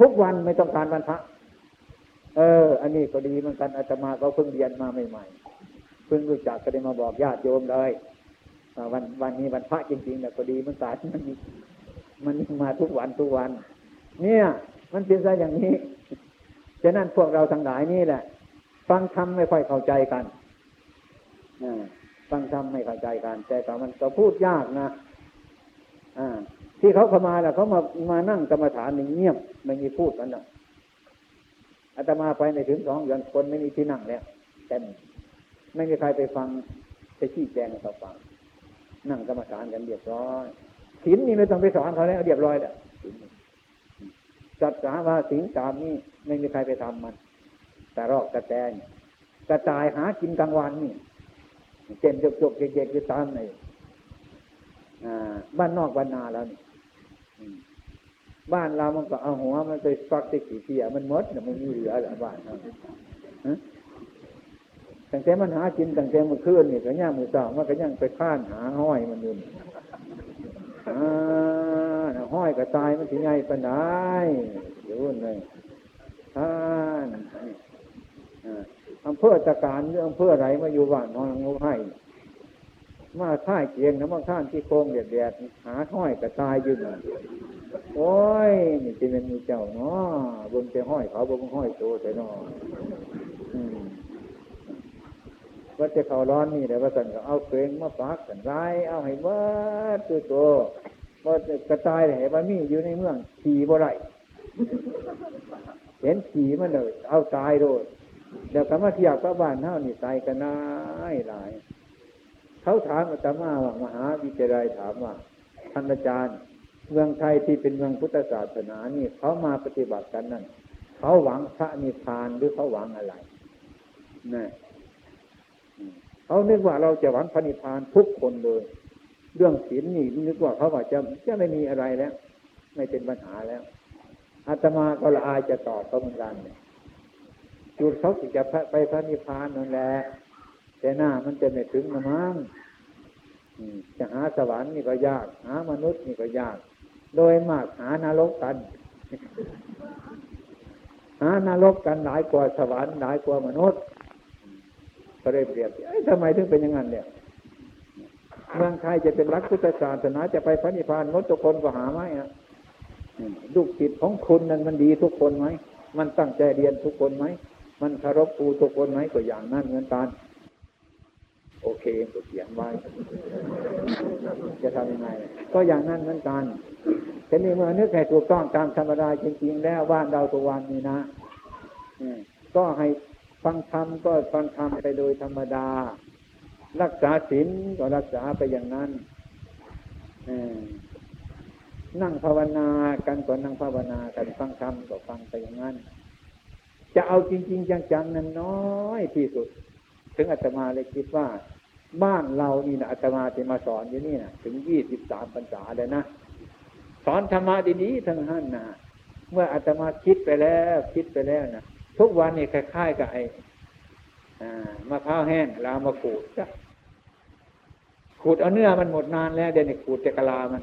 ทุกวันไม่ต้องการวันพระเออ อันนี้ก็ดีเหมือนกันอาตมาก็เพิ่งเรียนมาใหม่ๆเพิ่งรู้จักก็ได้มาบอกญาติโยมเลย วันวันนี้วันพระจริงๆแต่ก็ดีมันสายมันมันมาทุกวันทุกวัน เนี่ย มันเป็นซะอย่างนี้ฉะนั้นพวกเราทั้งหลายนี่แหละ ฟังธรรมไม่ค่อยเข้าใจกันฟังธรรมไม่เข้าใจกัน แต่แต่มันก็พูดยากนะอ่า ที่เขาเข้ามาแหละเขามามานั่งกรรมฐานเงียบไม่มีพูดกันนะอาตมาไปในถึงสองเดือนคนไม่มีที่นั่งแล้วเต็มไม่มีใครไปฟังไปชี้แจงให้เขาฟัง นั่งกรรมฐานกันเรียบร้อยศีลนี่ไม่ต้องไปสอนเขาแล้วเรียบร้อยแล้วจัดสาว่าศีลสามนี่ไม่มีใครไปทำมัน แต่รอกกระแตนกระจายหากินกลางวันนี่เจนจบจบเด็กๆอยู่ตามในบ้านนอกบ้านนาแล้วนี่บ้านเรามันก็เอาหัวมันไปฟักติกี่เสียมันมดเนี่ยมันมีเหลือหรือบ้านเรา ตั้งแต่มันหากินตั้งแต่เมื่อคืนนี่ก็ย่างมือสองมันก็ย่างไปข้านหาห้อยมันอยู่ห้อยก็ตายมันถึงไงปัญหาอยู่เลยท่านอำเภอตะการเรื่องอำเภอไรมาอยู่บ้านนอนงูให้มาท่ายเกียงนะมาท่านที่โค้งเดียดหาห้อยก็ตายยืนโอ้ยนี่จะเป็นมีเจ้าเนาะบนจะห้อยเขาบนห้อยโตแต่นาะ ว่าจะเขาร้อนนี่แต่ว่าสันก็เอาเพลงมาฟักกันไรเอาให้เมื่อตัวโตว่ากระจายเห็นว่ามีอยู่ในเมืองขี่บ่ไรเห็นขี่มันเลยเอาตายโดยเดี๋ยวคำว่าเทียบกับบ้านเท่านี่ตายกันนายหลาย เขาถามอาตมาว่ามหาวิทยาลัยถามว่าท่านอาจารย์ เมืองไทยที่เป็นเมืองพุทธศาสนานี่เขามาปฏิบัติกันนั่นเขาหวังพระนิพพานหรือเขาหวังอะไรนี่ เขานึกว่าเราจะหวังพระนิพพานทุกคนเลย เรื่องศีลนี่นึกว่าเขาว่าจะจะไม่มีอะไรแล้ว ไม่เป็นปัญหาแล้วอาตมาก็ละอายจะตอบเขาเหมือนกันจุดเขาจะไปพระนิพพานนั่นแหละแต่หน้ามันจะไม่ถึงนะมั้งจะหาสวรรค์นี่ก็ยาก หามนุษย์นี่ก็ยาก โดยมากหานรกกัน หานรกกันหลายกว่าสวรรค์หลายกว่ามนุษย์ ก็เลยเปรียบทำไมถึงเป็นอย่างนั้นเนี่ยเมืองไทยจะเป็นรักพุทธศาสนาจะไปพระนิพพานมดทุกคนก็หาไม่อะลูกศิษย์ของคุณนั้นมันดีทุกคนไหม มันตั้งใจเรียนทุกคนไหม มันคารพครูทุกคนไหมก็อย่างนั้นเหมือนกันโอเคก็เขียนไว้ จะทำยังไง ก็อย่างนั้นเหมือนกันทีนี้เมื่อนึกให้ถูกต้องตามธรรมดาจริงๆ แล้วว่าเราตัววันนี้นะก็ให้ ฟังธรรมก็ฟังธรรมไปโดยธรรมดา รักษาศีลก็รักษาไปอย่างนั้นนั่งภาวนากันก็นั่งภาวนากันฟังธรรมก็ฟังไปอย่างนั้น จะเอาจริง ๆ จังๆนั้นน้อยที่สุด ถึงอาตมาเลยคิดว่า บ้านเรานี่นะอาตมาที่มาสอนอยู่นี่นะถึงยี่สิบสามพรรษาเลยนะสอนธรรมะดีๆทั้งนั้นนะเมื่ออาตมาคิดไปแล้ว คิดไปแล้วนะ ทุกวันนี่คล้ายๆกับไอ้มะพร้าวแห้งเรามาขูดขูดเอาเนื้อมันหมดนานแล้วเดี๋ยวนี้ขูดจะกะลามัน